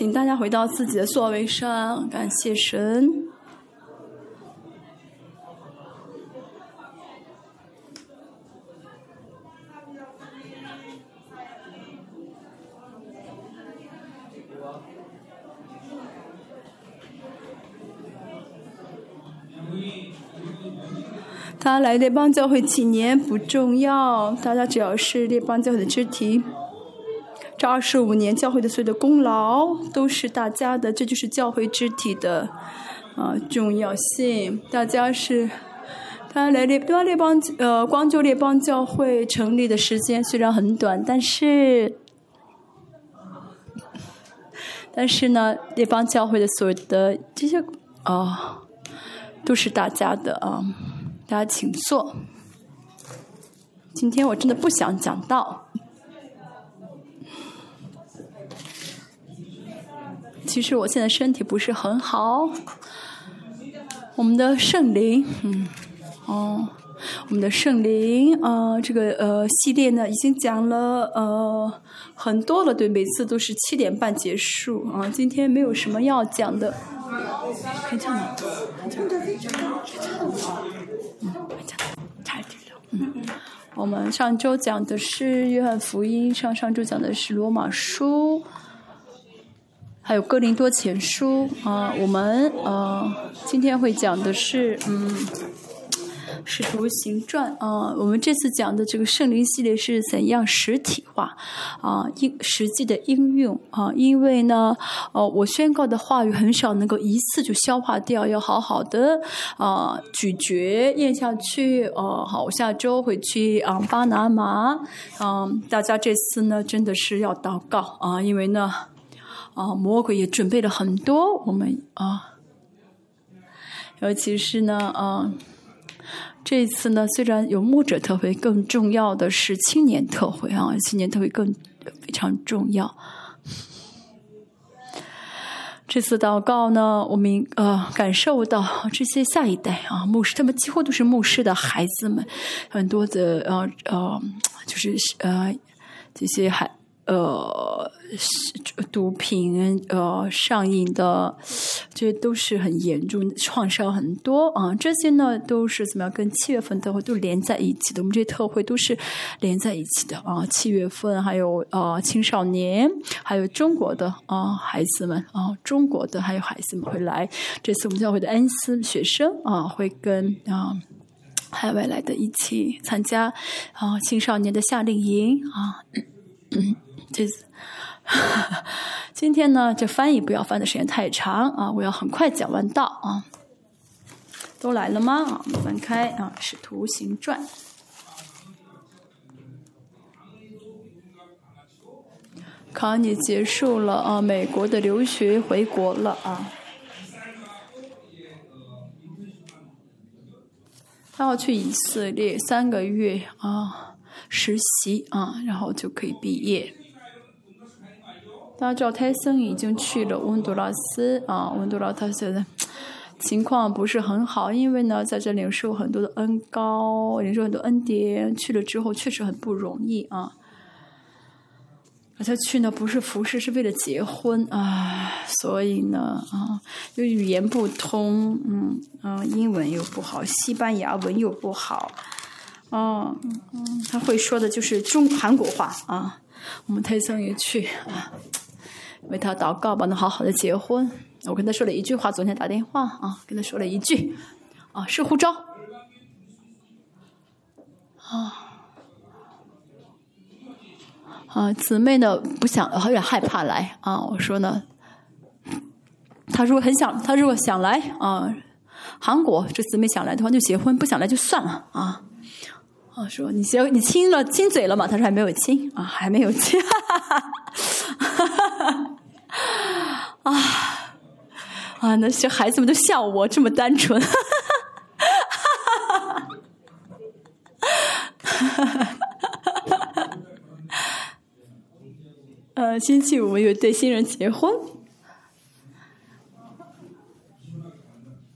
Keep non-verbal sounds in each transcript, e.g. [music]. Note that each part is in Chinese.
请大家回到自己的座位上，感谢神。他来列邦教会几年不重要，大家只要是列邦教会的肢体。这二十五年教会的所有的功劳都是大家的，这就是教会肢体的啊重要性。大家是他来列邦列邦呃光就列邦教会成立的时间虽然很短，但是但是呢，列邦教会的所有的这些啊都是大家的啊。大家请坐。今天我真的不想讲道。其实我现在身体不是很好。我们的圣灵，嗯，哦，我们的圣灵啊，这个呃系列呢已经讲了呃很多了，对，每次都是七点半结束啊。今天没有什么要讲的。可以讲吗？嗯，我们上周讲的是约翰福音，上上周讲的是罗马书，还有哥林多前书啊。我们呃今天会讲的是嗯。使徒行传啊，我们这次讲的这个圣灵系列是怎样实体化啊？应实际的应用啊？因为呢，呃，我宣告的话语很少能够一次就消化掉，要好好的啊咀嚼咽下去。哦，好，我下周会去啊巴拿马，嗯，大家这次呢真的是要祷告啊，因为呢，啊魔鬼也准备了很多，我们啊，尤其是呢，啊。这一次呢，虽然有牧者特会，更重要的是青年特会啊，青年特会更非常重要。这次祷告呢，我们呃感受到这些下一代啊，牧师他们几乎都是牧师的孩子们，很多的呃呃，就是呃这些孩。呃，毒品呃上瘾的，这些都是很严重，创伤很多啊。这些呢都是怎么样？跟七月份特会都连在一起的。我们这些特会都是连在一起的啊。七月份还有呃青少年，还有中国的啊孩子们啊，中国的还有孩子们会来。这次我们教会的恩师学生啊，会跟啊海外来的一起参加啊青少年的夏令营啊。嗯这次，[laughs] 今天呢，这翻译不要翻的时间太长啊！我要很快讲完道啊。都来了吗？啊，我们翻开啊，《使徒行传》。考你结束了啊，美国的留学回国了啊。他要去以色列三个月啊，实习啊，然后就可以毕业。大家知道泰森已经去了温都拉斯啊，温都拉斯现在情况不是很好，因为呢在这领受很多的恩高，领受很多恩典，去了之后确实很不容易啊。他去呢不是服侍，是为了结婚啊，所以呢啊，又语言不通，嗯嗯，英文又不好，西班牙文又不好，嗯嗯，他会说的就是中韩国话啊。我们泰森也去啊。为他祷告，帮他好好的结婚。我跟他说了一句话，昨天打电话啊，跟他说了一句，啊，是护照，啊，啊，姊妹呢不想，有点害怕来啊。我说呢，他如果很想，他如果想来啊，韩国这姊妹想来的话就结婚，不想来就算了啊。啊，说你结你亲了亲嘴了吗？他说还没有亲啊，还没有亲。哈哈哈哈 [laughs] 啊啊！那些孩子们都笑我这么单纯。哈哈哈哈哈哈哈哈呃，星期五有对新人结婚，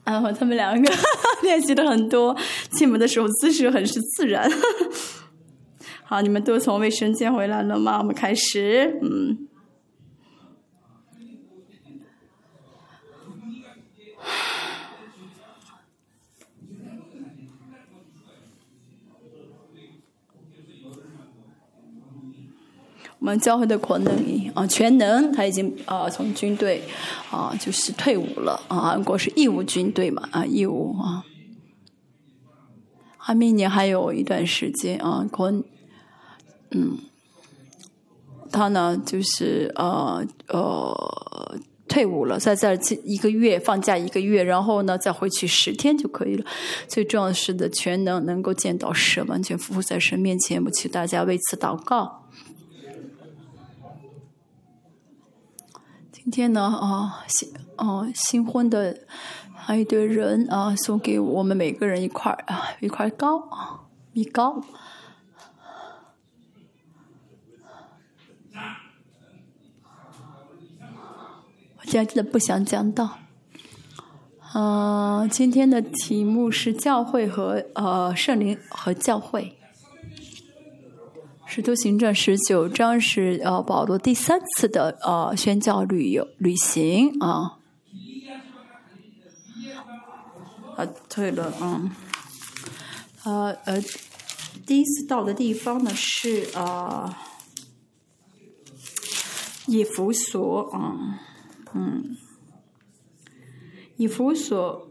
然后他们两个 [laughs] 练习的很多，进门的时候姿势很是自然。[laughs] 好，你们都从卫生间回来了吗？我们开始，嗯。我们教会的可能啊，全能他已经啊从军队啊就是退伍了啊，韩国是义务军队嘛啊义务啊，他明年还有一段时间啊，可嗯，他呢就是呃呃退伍了，在这儿一个月放假一个月，然后呢再回去十天就可以了。最重要的是的全能能够见到神，完全服在神面前，我请大家为此祷告。今天呢，啊，新哦新婚的还有一堆人啊，送给我们每个人一块啊一块糕啊米糕。我今天真的不想讲到，嗯，今天的题目是教会和呃圣灵和教会。使徒行传十九章是呃保罗第三次的呃宣教旅游旅行啊，啊退了嗯，呃呃第一次到的地方呢是啊以弗所啊嗯以弗所。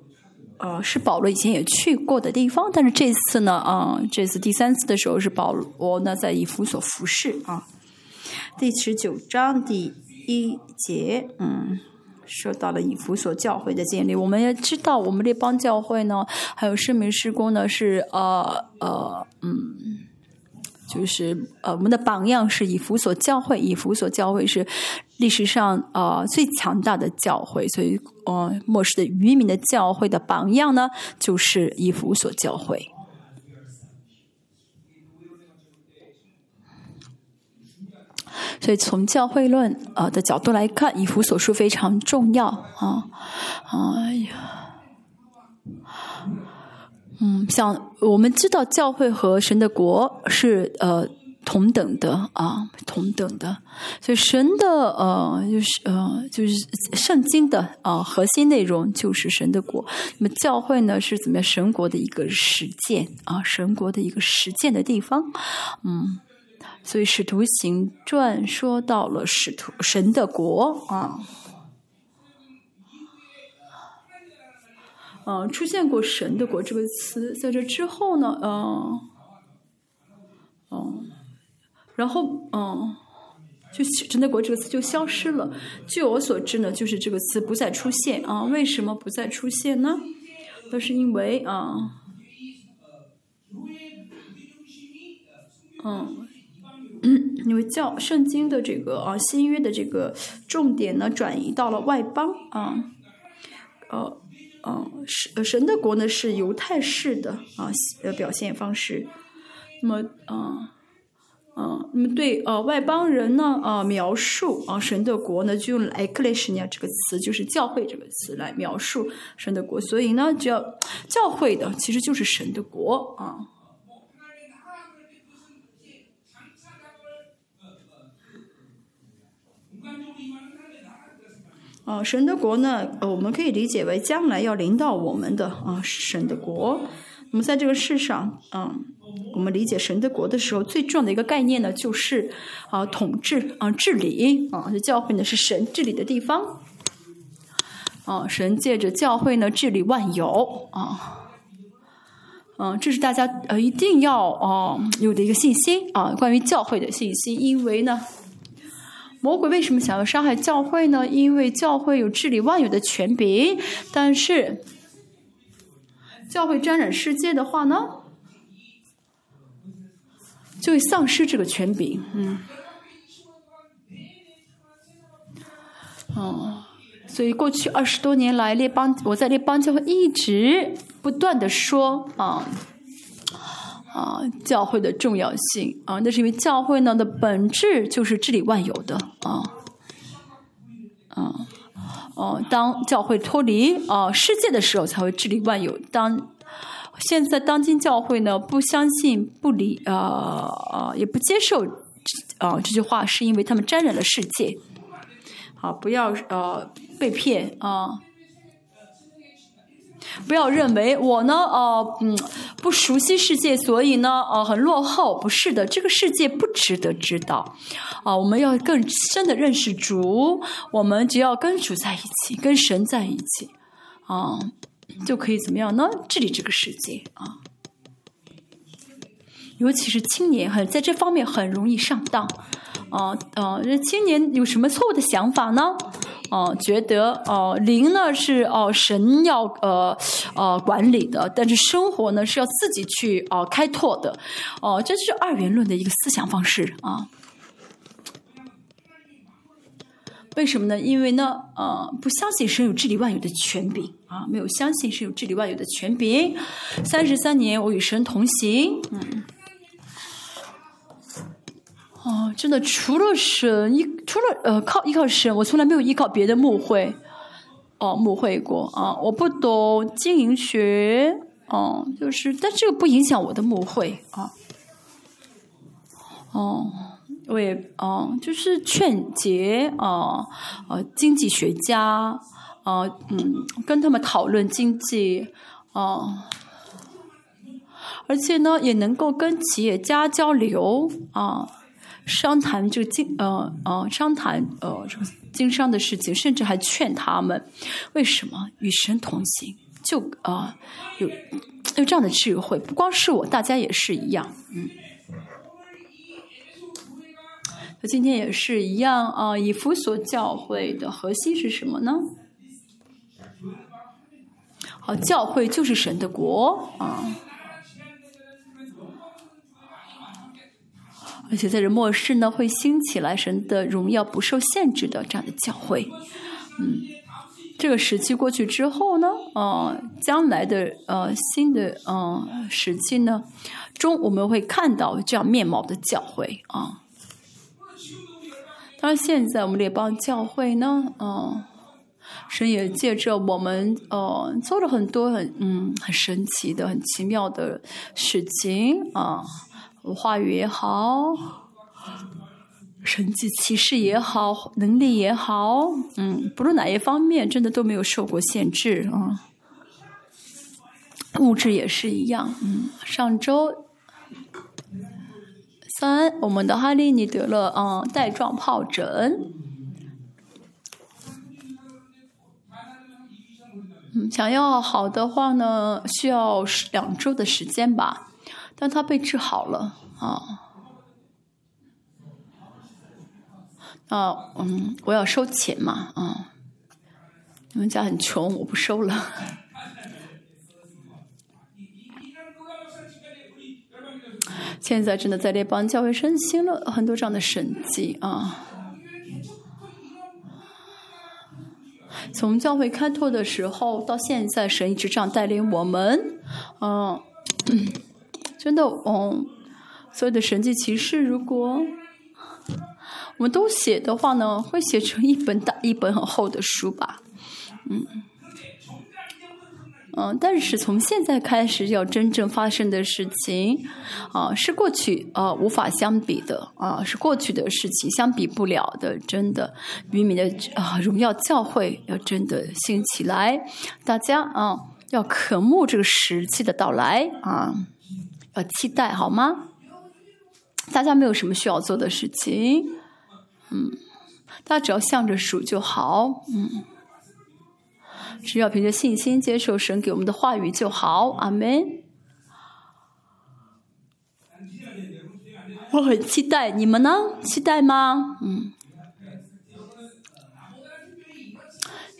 呃，是保罗以前也去过的地方，但是这次呢，啊，这次第三次的时候是保罗呢在以弗所服侍啊。第十九章第一节，嗯，说到了以弗所教会的建立。我们也知道，我们这帮教会呢，还有圣明施工呢，是呃呃，嗯。就是呃，我们的榜样是以弗所教会，以弗所教会是历史上呃最强大的教会，所以呃末世的渔民的教会的榜样呢，就是以弗所教会。所以从教会论啊的角度来看，以弗所书非常重要啊，哎呀。嗯，像我们知道教会和神的国是呃同等的啊，同等的，所以神的呃就是呃就是圣经的啊核心内容就是神的国。那么教会呢是怎么样神国的一个实践啊，神国的一个实践的地方。嗯，所以使徒行传说到了使徒神的国啊。嗯，出现过“神的国”这个词，在这之后呢，嗯，嗯，然后嗯，就“神的国”这个词就消失了。据我所知呢，就是这个词不再出现啊。为什么不再出现呢？都是因为啊，嗯，因为教圣经的这个啊新约的这个重点呢，转移到了外邦啊，呃。嗯，神神的国呢是犹太式的啊呃表现方式，那么啊啊，那么对呃外邦人呢啊描述啊神的国呢就用 ecclesia 这个词，就是教会这个词来描述神的国，所以呢只要教会的其实就是神的国啊。啊，神的国呢，呃我们可以理解为将来要临到我们的啊，神的国。那么在这个世上，嗯，我们理解神的国的时候，最重要的一个概念呢，就是啊，统治啊，治理啊，这教会呢是神治理的地方。啊，神借着教会呢治理万有啊，嗯，这是大家呃一定要啊有的一个信心啊，关于教会的信心，因为呢。魔鬼为什么想要伤害教会呢？因为教会有治理万有的权柄，但是教会沾染世界的话呢，就会丧失这个权柄。嗯，哦，所以过去二十多年来，列邦我在列邦教会一直不断的说啊。啊，教会的重要性啊，那是因为教会呢的本质就是治理万有的啊，啊，哦，当教会脱离啊世界的时候，才会治理万有。当现在当今教会呢不相信、不理啊，也不接受啊这句话，是因为他们沾染了世界。好，不要呃被骗啊。不要认为我呢，呃，嗯，不熟悉世界，所以呢，呃，很落后。不是的，这个世界不值得知道。啊，我们要更深的认识主，我们只要跟主在一起，跟神在一起，啊，就可以怎么样呢？治理这个世界啊。尤其是青年，很在这方面很容易上当。啊啊，这青年有什么错误的想法呢？哦，觉得哦，灵呢是哦神要呃呃管理的，但是生活呢是要自己去哦开拓的，哦，这是二元论的一个思想方式啊。为什么呢？因为呢，呃，不相信神有治理万有的权柄啊，没有相信是有治理万有的权柄。三十三年，我与神同行，嗯。哦，真的，除了神，依除了呃靠依靠神，我从来没有依靠别的牧会，哦，牧会过啊，我不懂经营学，哦，就是，但这个不影响我的牧会啊，哦，我也哦，就是劝解啊，呃，经济学家，啊，嗯，跟他们讨论经济，啊，而且呢，也能够跟企业家交流啊。商谈这个经呃呃商谈呃这个经商的事情，甚至还劝他们为什么与神同行，就啊有有这样的智慧，不光是我，大家也是一样，嗯。那今天也是一样啊，以弗所教会的核心是什么呢？好，教会就是神的国啊。而且在这末世呢，会兴起来神的荣耀不受限制的这样的教会，嗯，这个时期过去之后呢，呃，将来的呃新的呃时期呢中，我们会看到这样面貌的教会啊。当然，现在我们列邦教会呢，嗯，神也借着我们呃做了很多很嗯很神奇的、很奇妙的事情啊。话语也好，神迹奇事也好，能力也好，嗯，不论哪一方面，真的都没有受过限制啊。物质也是一样，嗯，上周三，我们的哈利尼得了嗯带状疱疹，嗯，想要好的话呢，需要两周的时间吧。但他被治好了啊！啊，嗯，我要收钱嘛啊！你们家很穷，我不收了。现在真的在列邦教会升兴了很多这样的神迹啊！从教会开拓的时候到现在，神一直这样带领我们，嗯。[clears throat] 真的，嗯，所有的神迹骑士，如果我们都写的话呢，会写成一本大、一本很厚的书吧，嗯，嗯，但是从现在开始要真正发生的事情，啊，是过去啊无法相比的啊，是过去的事情相比不了的，真的，渔民的啊荣耀教会要真的兴起来，大家啊要渴慕这个时期的到来啊。要期待好吗？大家没有什么需要做的事情，嗯，大家只要向着数就好，嗯，只要凭着信心接受神给我们的话语就好，阿门。我很期待，你们呢？期待吗？嗯。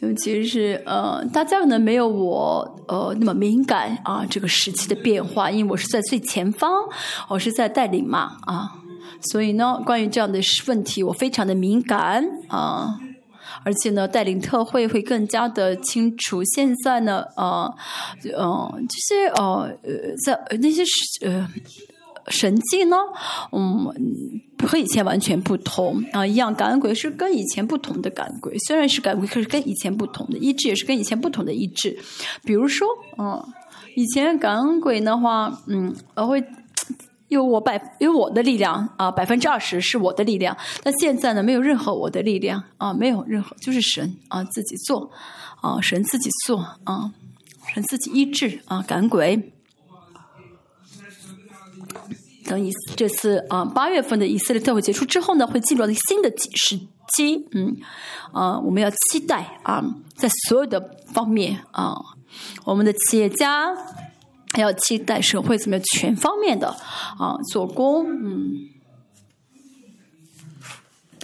尤其是呃，大家可能没有我呃那么敏感啊，这个时期的变化，因为我是在最前方，我是在带领嘛啊，所以呢，关于这样的问题，我非常的敏感啊，而且呢，带领特会会更加的清楚。现在呢，呃，呃，这些呃呃，在那些呃。神迹呢，嗯，和以前完全不同啊！一样，感恩鬼是跟以前不同的感恩鬼，虽然是感恩鬼，可是跟以前不同的医治也是跟以前不同的医治。比如说，嗯，以前感恩鬼的话，嗯，我会有我百有我的力量啊，百分之二十是我的力量。那现在呢，没有任何我的力量啊，没有任何，就是神啊自己做啊，神自己做啊。神自己医治啊赶鬼。等以这次啊八月份的以色列教会结束之后呢，会进入到新的时期。嗯，啊，我们要期待啊，在所有的方面啊，我们的企业家要期待社会怎么样全方面的啊做工。嗯，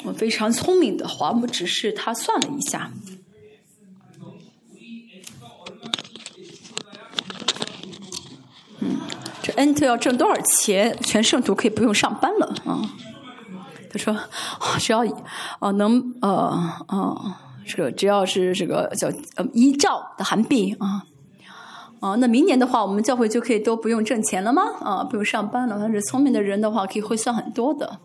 我非常聪明的话，我只是他算了一下。嗯，这恩特要挣多少钱？全圣徒可以不用上班了啊！他说，只要啊能呃啊这个只要是这个叫呃一兆的韩币啊啊，那明年的话，我们教会就可以都不用挣钱了吗？啊，不用上班了。但是聪明的人的话，可以会算很多的。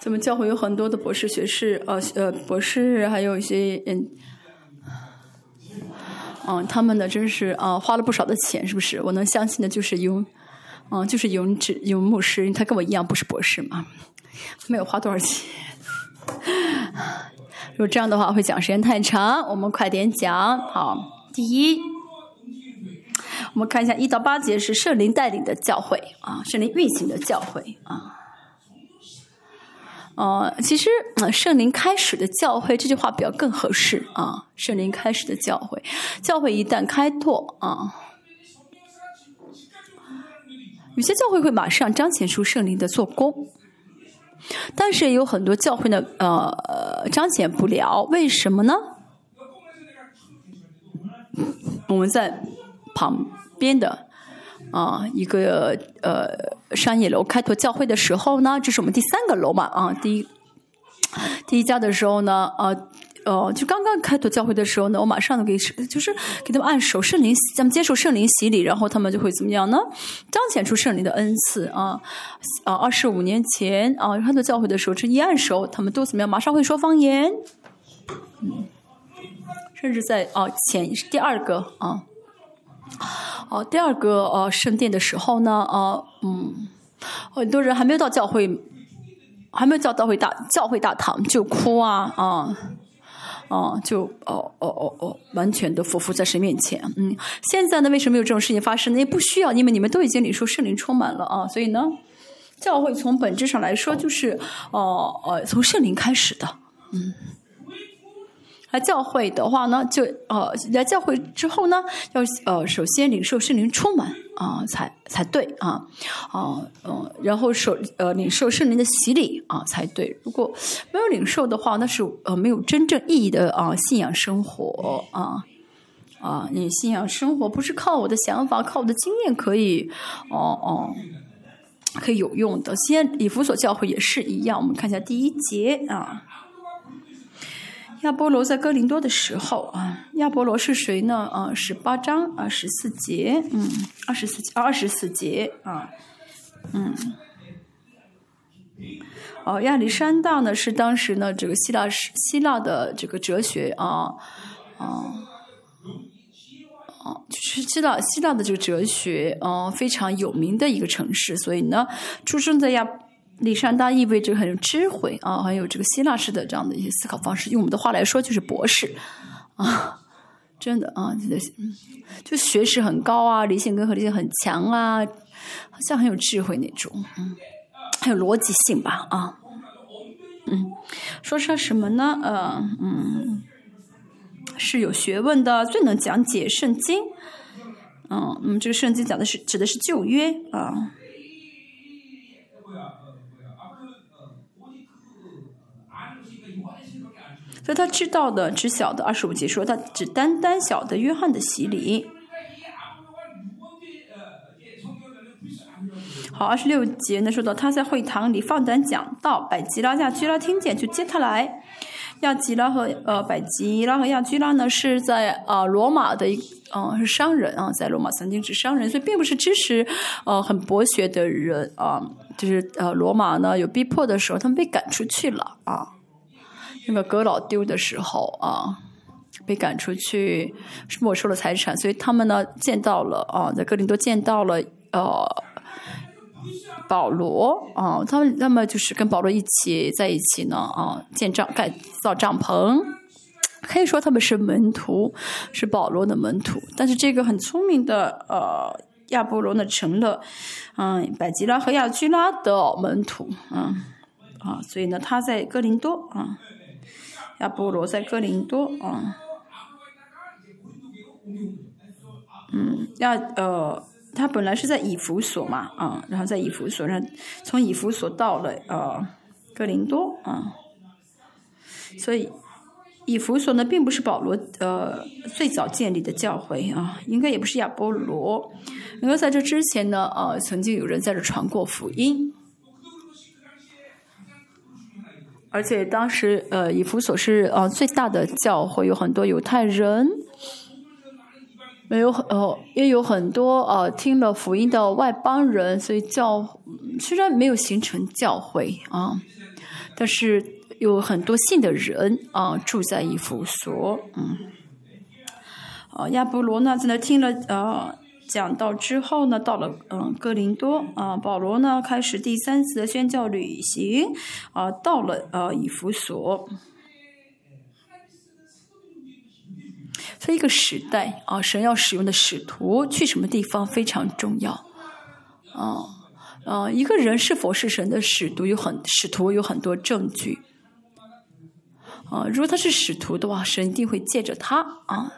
咱们教会有很多的博士学士，呃呃，博士还有一些嗯，嗯，他们呢真是啊花了不少的钱，是不是？我能相信的就是有，嗯，就是永志永牧师，他跟我一样不是博士嘛，[laughs] 没有花多少钱。[laughs] 如果这样的话，会讲时间太长，我们快点讲。好，第一，我们看一下一到八节是圣灵带领的教会啊，圣灵运行的教会啊。呃，其实圣灵开始的教会这句话比较更合适啊。圣灵开始的教会，教会一旦开拓啊，有些教会会马上彰显出圣灵的做工，但是有很多教会呢，呃，彰显不了，为什么呢？我们在旁边的。啊，一个呃商业楼开拓教会的时候呢，这是我们第三个楼嘛啊，第一第一家的时候呢，呃呃，就刚刚开拓教会的时候呢，我马上给就是给他们按手圣灵，咱们接受圣灵洗礼，然后他们就会怎么样呢？彰显出圣灵的恩赐啊啊！二十五年前啊，开拓教会的时候，这一按手，他们都怎么样？马上会说方言，嗯，甚至在啊前第二个啊。哦，第二个呃圣殿的时候呢，啊嗯，很多人还没有到教会，还没有到教会大教会大堂就哭啊啊啊，就哦哦哦哦，完全的匍匐在神面前。嗯，现在呢，为什么有这种事情发生呢？也不需要，因为你们都已经领受圣灵充满了啊，所以呢，教会从本质上来说就是哦呃从圣灵开始的，嗯。来教会的话呢，就呃来教会之后呢，要呃首先领受圣灵充满啊，才才对啊，啊嗯，然后受呃领受圣灵的洗礼啊才对。如果没有领受的话，那是呃没有真正意义的啊信仰生活啊啊，你信仰生活不是靠我的想法、靠我的经验可以哦哦可以有用的。先以弗所教会也是一样，我们看一下第一节啊。亚波罗在哥林多的时候啊，亚波罗是谁呢？啊，十八章啊，十四节，嗯，二十四节，二十四节啊，嗯，哦，亚历山大呢是当时呢这个希腊希腊的这个哲学啊，啊，哦，就是希腊希腊的这个哲学啊非常有名的一个城市，所以呢，出生在亚。李善大意味着很有智慧啊，很有这个希腊式的这样的一些思考方式。用我们的话来说，就是博士 [laughs] 啊，真的啊，就是就学识很高啊，理性跟合理性很强啊，好像很有智慧那种，嗯，很有逻辑性吧啊，嗯，说说什么呢？呃，嗯，是有学问的，最能讲解圣经。嗯，嗯，这个圣经讲的是指的是旧约啊。所以他知道的只晓得二十五节说他只单单晓得约翰的洗礼。好，二十六节呢说到他在会堂里放胆讲道，百吉拉亚居拉听见就接他来。亚吉拉和呃百吉拉和亚居拉呢是在啊罗马的一嗯是商人啊，在罗马曾经是商人，所以并不是知识呃很博学的人啊，就是呃罗马呢有逼迫的时候，他们被赶出去了啊。那个阁老丢的时候啊，被赶出去，没收了财产，所以他们呢见到了啊，在格林多见到了呃保罗啊，他们那么就是跟保罗一起在一起呢啊，建帐盖造帐篷，可以说他们是门徒，是保罗的门徒。但是这个很聪明的呃亚波罗呢，成了嗯百吉拉和亚居拉的门徒，嗯啊，所以呢他在哥林多啊，亚波罗在哥林多啊，嗯亚呃。他本来是在以弗所嘛，啊，然后在以弗所，然后从以弗所到了呃哥林多啊，所以以弗所呢并不是保罗呃最早建立的教会啊，应该也不是亚波罗，因为在这之前呢，呃，曾经有人在这传过福音，而且当时呃以弗所是呃最大的教会，有很多犹太人。没有呃，也有很多呃听了福音的外邦人，所以教虽然没有形成教会啊，但是有很多信的人啊住在以弗所，嗯，啊亚波罗呢在那听了呃讲到之后呢，到了嗯哥林多啊，保罗呢开始第三次的宣教旅行啊，到了呃以弗所。所以一个时代啊，神要使用的使徒去什么地方非常重要。啊啊，一个人是否是神的使徒，有很使徒有很多证据。啊，如果他是使徒的话，神一定会借着他啊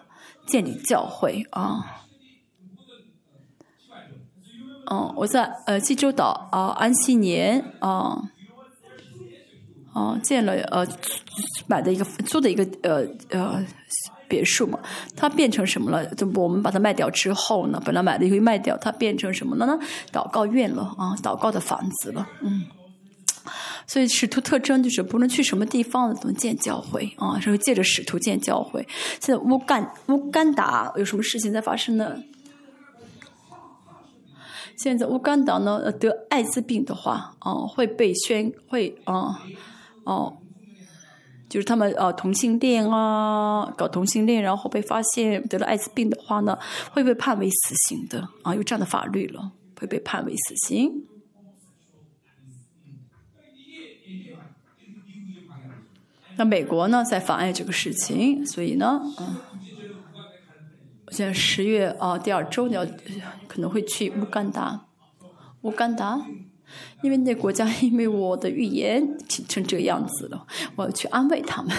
建立教会啊。嗯，我在呃济州岛啊安息年啊啊建了呃买的一个租的一个呃呃。别墅嘛，它变成什么了？就我们把它卖掉之后呢，本来买的一会卖掉，它变成什么了呢？祷告院了啊，祷告的房子了。嗯，所以使徒特征就是不论去什么地方都能建教会啊，然后借着使徒建教会。现在乌干乌干达有什么事情在发生呢？现在乌干达呢得艾滋病的话，哦会被宣会啊哦。就是他们呃同性恋啊，搞同性恋，然后被发现得了艾滋病的话呢，会被判为死刑的啊，有这样的法律了，会被判为死刑。那美国呢在妨碍这个事情，所以呢，嗯，在十月啊第二周你要可能会去乌干达，乌干达。因为那国家 [laughs] 因为我的预言成这个样子了，我要去安慰他们。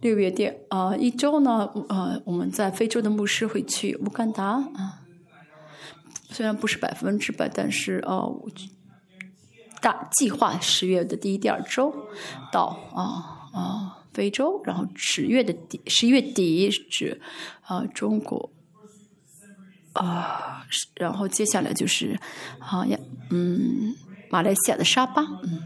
六月第啊一周呢，呃，我们在非洲的牧师会去乌干达啊，虽然不是百分之百，但是呃，大计划十月的第一、第二周到啊啊非洲，然后十月的底十一月底指啊中国。啊，然后接下来就是好呀，嗯，马来西亚的沙巴，嗯，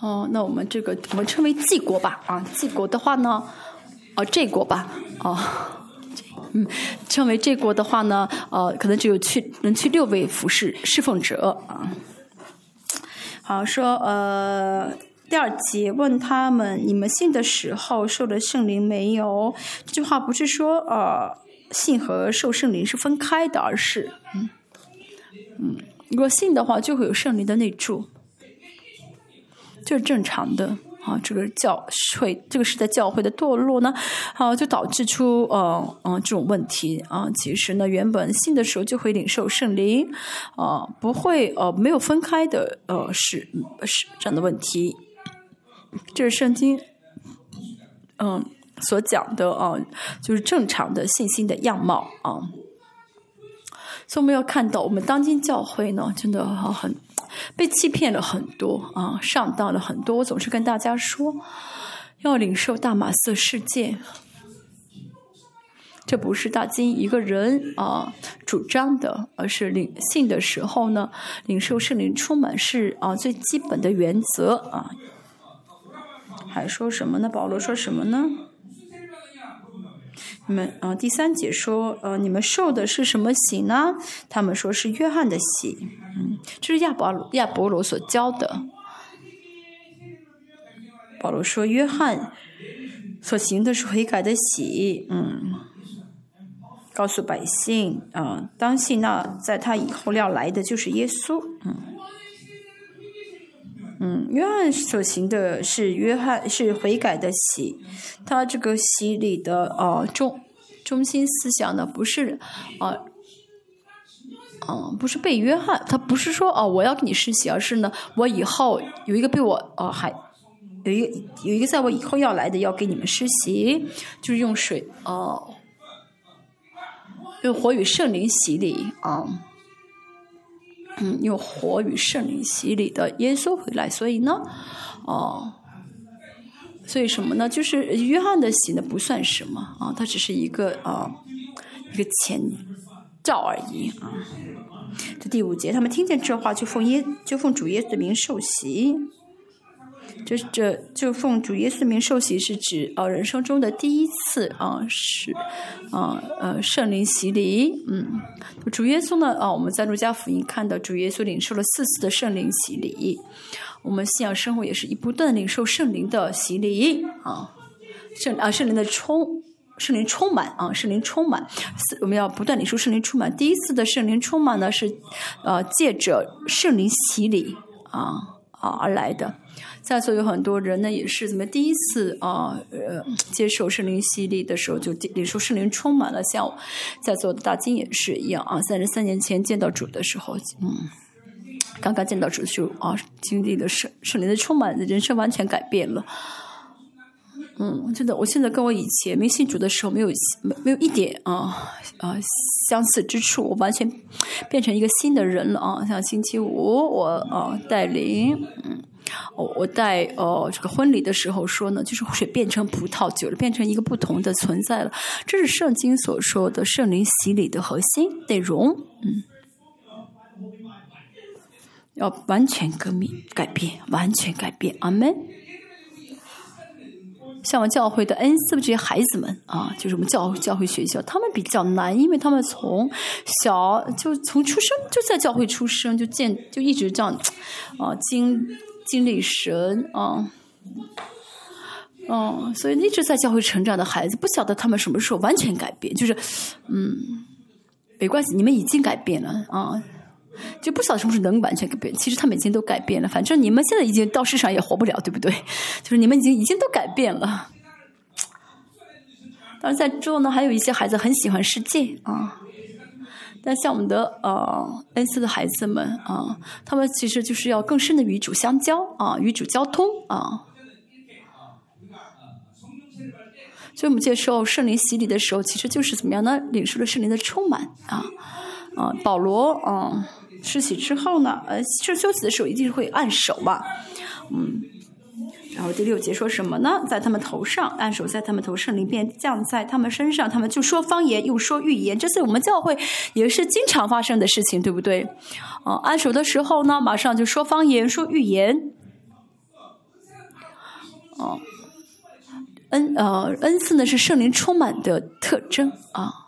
哦，那我们这个我们称为季国吧，啊，季国的话呢，哦，这国吧，哦，嗯，[laughs] 称为这国的话呢，呃，可能只有去能去六位服侍侍奉者啊，好说呃。第二节问他们：你们信的时候受了圣灵没有？这句话不是说呃信和受圣灵是分开的，而是嗯嗯，如果信的话就会有圣灵的内住，这是正常的啊。这个教会这个时代教会的堕落呢，啊就导致出呃嗯这种问题啊。其实呢，原本信的时候就会领受圣灵啊，不会呃没有分开的呃是是这样的问题。这是圣经，嗯，所讲的啊，就是正常的信心的样貌啊。所以我们要看到，我们当今教会呢，真的很被欺骗了很多啊，上当了很多。我总是跟大家说，要领受大马色世界，这不是大金一个人啊主张的，而是领信的时候呢，领受圣灵充满是啊最基本的原则啊。还说什么呢？保罗说什么呢？你们啊，第三节说，呃，你们受的是什么洗呢？他们说是约翰的洗，嗯，这是亚伯亚伯罗所教的。保罗说，约翰所行的是悔改的喜，嗯，告诉百姓，啊，当信那在他以后要来的就是耶稣，嗯，嗯，约翰所行的是约翰是悔改的洗，他这个洗礼的呃中中心思想呢不是啊。嗯，不是被约翰，他不是说哦，我要给你施洗，而是呢，我以后有一个被我哦还有一有一个在我以后要来的，要给你们施洗，就是用水哦，用火与圣灵洗礼啊，嗯，用火与圣灵洗礼的耶稣回来，所以呢，哦，所以什么呢？就是约翰的洗呢不算什么啊，他只是一个啊一个前兆而已啊。这第五节，他们听见这话，就奉耶就奉主耶稣的名受洗。这这就奉主耶稣名受洗，是指啊人生中的第一次啊是啊呃圣灵洗礼。嗯，主耶稣呢啊我们在路加福音看到主耶稣领受了四次的圣灵洗礼。我们信仰生活也是一不断领受圣灵的洗礼啊圣啊圣灵的充。圣灵充满啊，圣灵充满，我们要不断领受圣灵充满。第一次的圣灵充满呢，是呃借着圣灵洗礼啊啊而来的。在座有很多人呢，也是怎么第一次啊呃接受圣灵洗礼的时候就领受圣灵充满了。像在座的大金也是一样啊，三十三年前见到主的时候，嗯，刚刚见到主就啊经历了圣圣灵的充满，人生完全改变了。嗯，真的，我现在跟我以前没信主的时候没有没没有一点啊啊相似之处，我完全变成一个新的人了啊！像星期五我啊带领，嗯，我我带呃这个婚礼的时候说呢，就是水变成葡萄酒了，变成一个不同的存在了。这是圣经所说的圣灵洗礼的核心内容，嗯，要完全革命改变，完全改变，阿门。像我教会的恩赐这些孩子们啊，就是我们教教会学校，他们比较难，因为他们从小就从出生就在教会出生，就见就一直这样啊经经历神啊，嗯，所以一直在教会成长的孩子，不晓得他们什么时候完全改变，就是嗯，没关系，你们已经改变了啊。就不晓得什么时候能完全改变。其实他们已经都改变了，反正你们现在已经到世上也活不了，对不对？就是你们已经已经都改变了。当然，在之后呢，还有一些孩子很喜欢世界啊。但像我们的呃恩赐的孩子们啊，他们其实就是要更深的与主相交啊，与主交通啊。所以我们接受圣灵洗礼的时候，其实就是怎么样呢？领受了圣灵的充满啊啊，保罗啊。施洗之后呢，呃，是休息的时候一定会按手嘛，嗯，然后第六节说什么呢？在他们头上按手，在他们头上，灵便降在他们身上，他们就说方言，又说预言。这是我们教会也是经常发生的事情，对不对？哦，按手的时候呢，马上就说方言，说预言。哦，恩呃恩赐呢是圣灵充满的特征啊。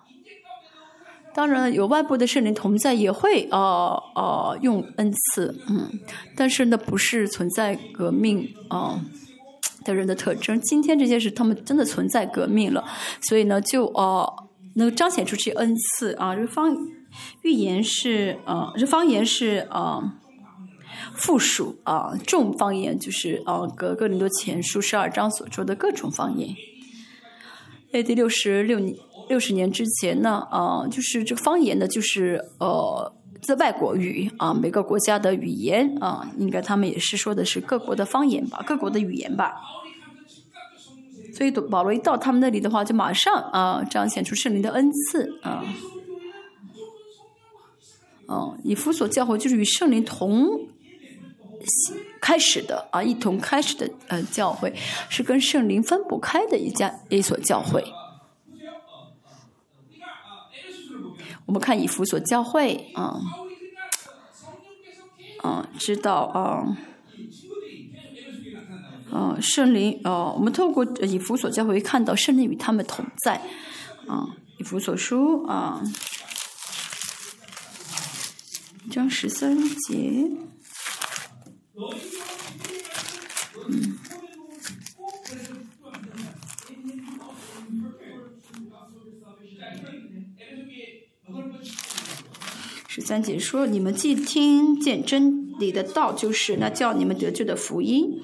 当然有外部的圣灵同在，也会呃呃用恩赐，嗯，但是呢不是存在革命啊的人的特征。今天这些是他们真的存在革命了，所以呢就呃能彰显出去恩赐啊。这方预言是呃这方言是呃复数啊，众方言就是呃格格林多前书十二章所说的各种方言。A D 六十六年。六十年之前呢，啊，就是这个方言呢，就是呃，在外国语啊，每个国家的语言啊，应该他们也是说的是各国的方言吧，各国的语言吧。所以保罗一到他们那里的话，就马上啊，彰显出圣灵的恩赐啊。嗯，以弗所教会就是与圣灵同开始的啊，一同开始的呃教会，是跟圣灵分不开的一家一所教会。我们看以弗所教会，啊，啊，知道啊，啊，圣灵，啊，我们透过以弗所教会看到圣灵与他们同在，啊，以弗所书啊，章十三节，三节说：“你们既听见真理的道，就是那叫你们得救的福音，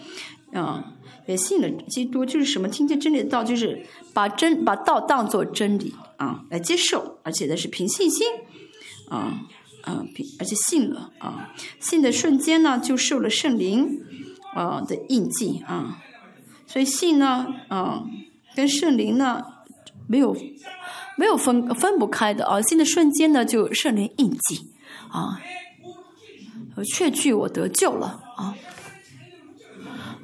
啊，也信了基督，就是什么？听见真理的道，就是把真把道当做真理啊来接受，而且呢是凭信心，啊啊，凭而且信了啊，信的瞬间呢就受了圣灵啊的印记啊，所以信呢啊跟圣灵呢没有。”没有分分不开的啊！新的瞬间呢，就圣灵印记啊，确据我得救了啊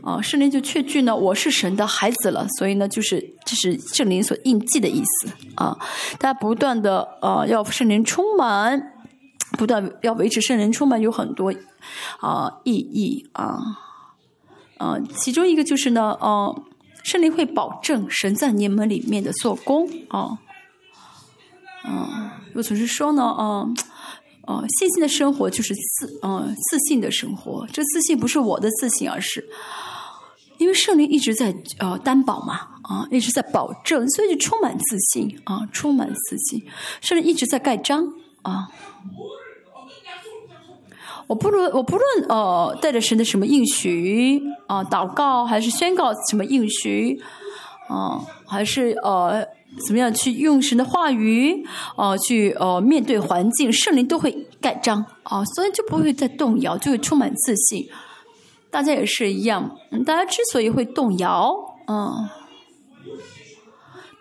啊！圣灵就确据呢，我是神的孩子了，所以呢，就是这是圣灵所印记的意思啊！大家不断的啊，要圣灵充满，不断要维持圣灵充满，有很多啊意义啊啊，其中一个就是呢，啊，圣灵会保证神在你们里面的做工啊。嗯，我总是说呢，嗯，哦，信心的生活就是自，嗯，自信的生活。这自信不是我的自信，而是因为圣灵一直在呃担保嘛，啊，一直在保证，所以就充满自信啊，充满自信。圣灵一直在盖章啊。我不论我不论呃带着神的什么应许啊，祷告还是宣告什么应许啊，还是呃。怎么样去用神的话语，哦，去呃面对环境，圣灵都会盖章啊，所以就不会再动摇，就会充满自信。大家也是一样，大家之所以会动摇，嗯，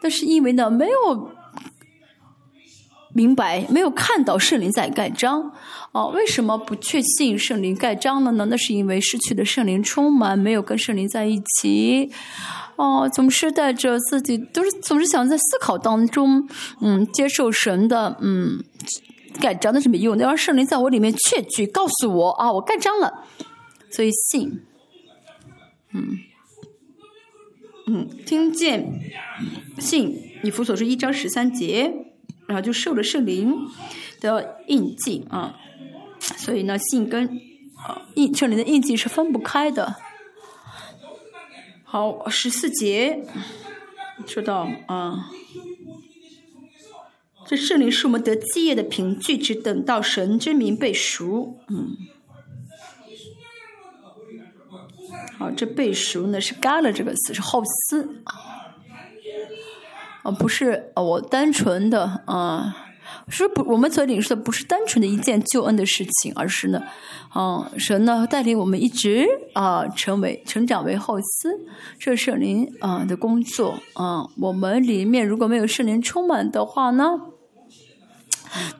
那是因为呢没有明白，没有看到圣灵在盖章。哦，为什么不确信圣灵盖章了呢？那是因为失去的圣灵充满，没有跟圣灵在一起。哦，总是带着自己，都是总是想在思考当中，嗯，接受神的，嗯，盖章的是没用，要圣灵在我里面确据告诉我啊，我盖章了，所以信，嗯，嗯，听见信，以弗所是一章十三节，然后就受了圣灵的印记啊，所以呢，信跟啊印圣灵的印记是分不开的。好，十四节。说到啊，这圣灵是我们得基业的凭据，只等到神之名被赎。嗯，好，这被赎呢是加了这个词，是后思啊，不是我单纯的啊。是不，我们所领受的不是单纯的一件救恩的事情，而是呢，嗯，神呢带领我们一直啊成为成长为后嗣，这是圣灵啊的工作啊。我们里面如果没有圣灵充满的话呢，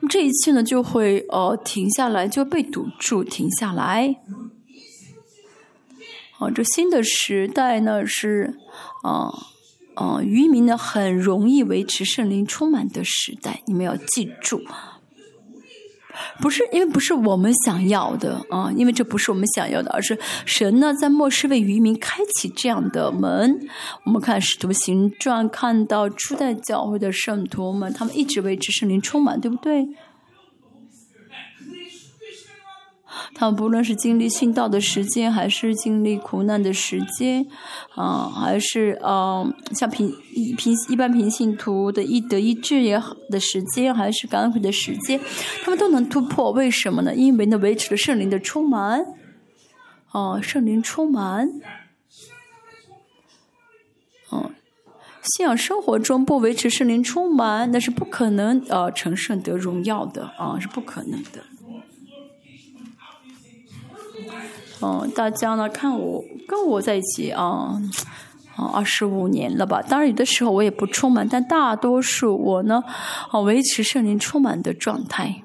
那么这一切呢就会呃停下来，就被堵住，停下来。啊，这新的时代呢是啊。哦，渔民呢很容易维持圣灵充满的时代，你们要记住，不是因为不是我们想要的啊，因为这不是我们想要的，而是神呢在末世为渔民开启这样的门。我们看使徒行传，看到初代教会的圣徒们，他们一直维持圣灵充满，对不对？他们不论是经历殉道的时间，还是经历苦难的时间，啊，还是嗯，像平一平一般平信徒的一得一治也好的时间，还是感恩的时间，他们都能突破。为什么呢？因为呢，维持了圣灵的充满，哦，圣灵充满，嗯，信仰生活中不维持圣灵充满，那是不可能呃成圣得荣耀的啊，是不可能的。嗯，大家呢看我跟我在一起啊，啊二十五年了吧？当然有的时候我也不充满，但大多数我呢，啊维持圣灵充满的状态。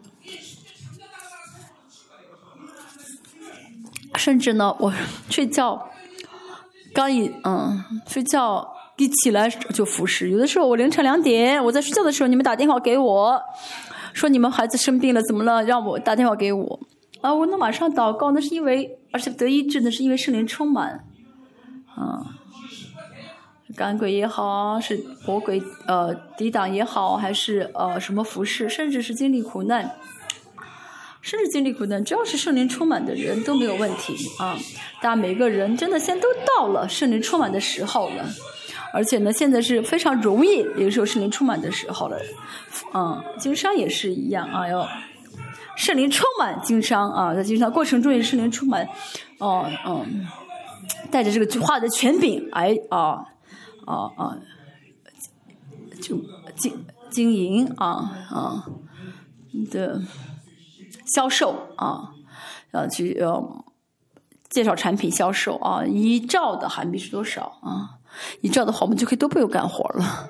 甚至呢，我睡觉刚一嗯睡觉一起来就服侍。有的时候我凌晨两点我在睡觉的时候，你们打电话给我，说你们孩子生病了怎么了？让我打电话给我。啊，我能马上祷告，那是因为，而且得医治，呢是因为圣灵充满，啊，赶鬼也好，是魔鬼呃抵挡也好，还是呃什么服饰，甚至是经历苦难，甚至经历苦难，只要是圣灵充满的人都没有问题啊！大家每个人真的现在都到了圣灵充满的时候了，而且呢，现在是非常容易领受圣灵充满的时候了，嗯，经商也是一样啊，要。圣灵充满经商啊，在经商过程中也圣灵充满，哦嗯，带着这个话的权柄哎啊啊啊，就经经营啊啊的销售啊，要去呃介绍产品销售啊，一兆的韩币是多少啊？一兆的话，我们就可以都不用干活了。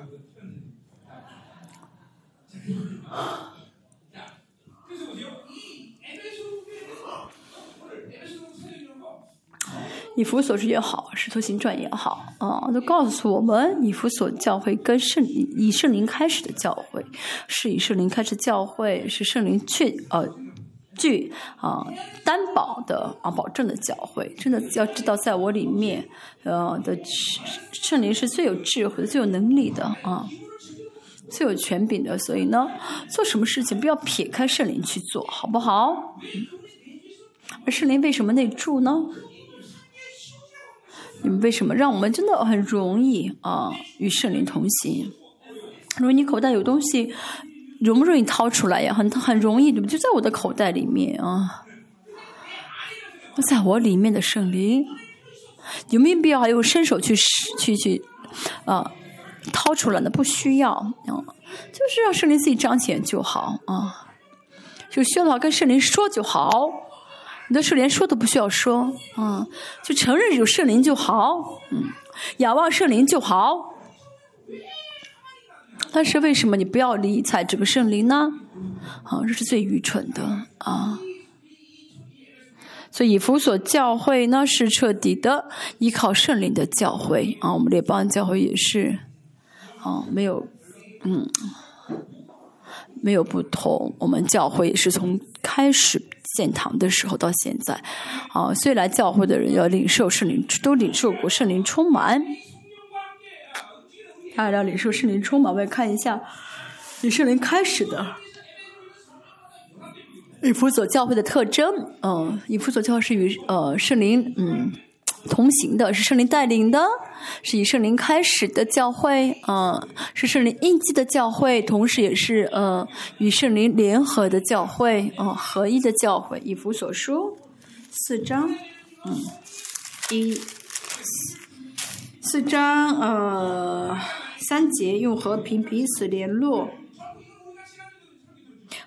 以弗所书也好，使徒行传也好，啊，都告诉我们，以弗所教会跟圣以圣灵开始的教会，是以圣灵开始教会，是圣灵确呃据啊担保的啊保证的教会。真的要知道，在我里面，呃的圣灵是最有智慧、最有能力的啊，最有权柄的。所以呢，做什么事情不要撇开圣灵去做，好不好？而圣灵为什么内住呢？你们为什么让我们真的很容易啊与圣灵同行？如果你口袋有东西，容不容易掏出来呀？很很容易，对不？就在我的口袋里面啊，在我里面的圣灵，有没有必要还用伸手去去去啊掏出来呢？不需要啊，就是让圣灵自己彰显就好啊，就需要的话跟圣灵说就好。你的圣连说都不需要说，嗯，就承认有圣灵就好，嗯，仰望圣灵就好。但是为什么你不要理睬这个圣灵呢？啊，这是最愚蠢的啊！所以以弗所教会呢是彻底的依靠圣灵的教会啊，我们列邦教会也是，啊，没有，嗯，没有不同，我们教会也是从开始。建堂的时候到现在，啊，所以来教会的人要领受圣灵，都领受过圣灵充满。大家要领受圣灵充满，我们看一下以圣灵开始的以辅佐教会的特征。嗯，以辅佐教会是与呃圣灵嗯同行的，是圣灵带领的。是以圣灵开始的教会，嗯，是圣灵印记的教会，同时也是呃与圣灵联合的教会，嗯，合一的教会。以弗所书四章，嗯，一四章呃三节用和平彼此联络。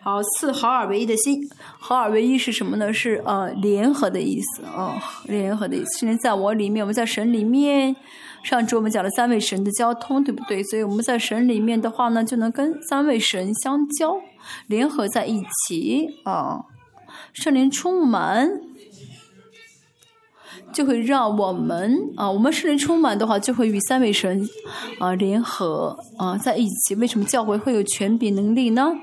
好，四合二为一的心，合二为一是什么呢？是呃联合的意思啊，联合的意思。圣灵在我里面，我们在神里面。上周我们讲了三位神的交通，对不对？所以我们在神里面的话呢，就能跟三位神相交，联合在一起啊。圣灵充满，就会让我们啊，我们圣灵充满的话，就会与三位神啊联合啊在一起。为什么教会会有权柄能力呢？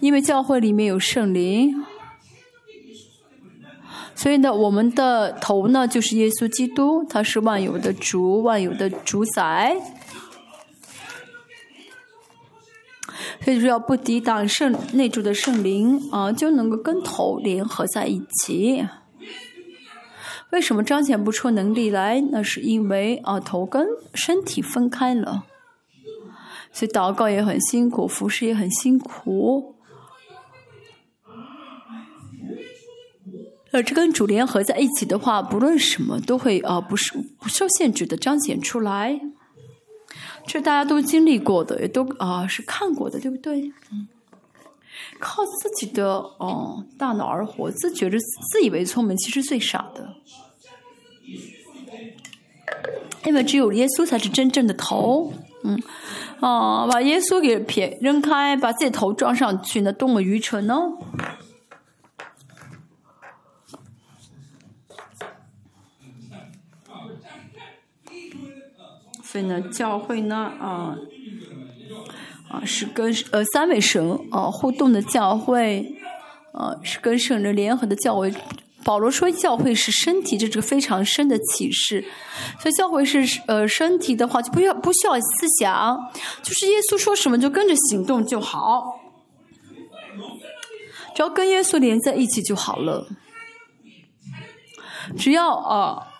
因为教会里面有圣灵。所以呢，我们的头呢就是耶稣基督，他是万有的主，万有的主宰。所以说，要不抵挡圣内住的圣灵啊，就能够跟头联合在一起。为什么彰显不出能力来？那是因为啊，头跟身体分开了。所以祷告也很辛苦，服侍也很辛苦。呃，这跟主联合在一起的话，不论什么都会啊，不是不受限制的彰显出来。这大家都经历过的，也都啊是看过的，对不对？嗯，靠自己的哦大脑而活，自觉着自以为聪明，其实最傻的。因为只有耶稣才是真正的头，嗯，啊，把耶稣给撇扔开，把自己头装上去，那多么愚蠢呢？所以呢，教会呢，啊，啊是跟呃三位神啊互动的教会，啊是跟圣人联合的教会。保罗说教会是身体，这是个非常深的启示。所以教会是呃身体的话，就不要不需要思想，就是耶稣说什么就跟着行动就好，只要跟耶稣连在一起就好了。只要啊。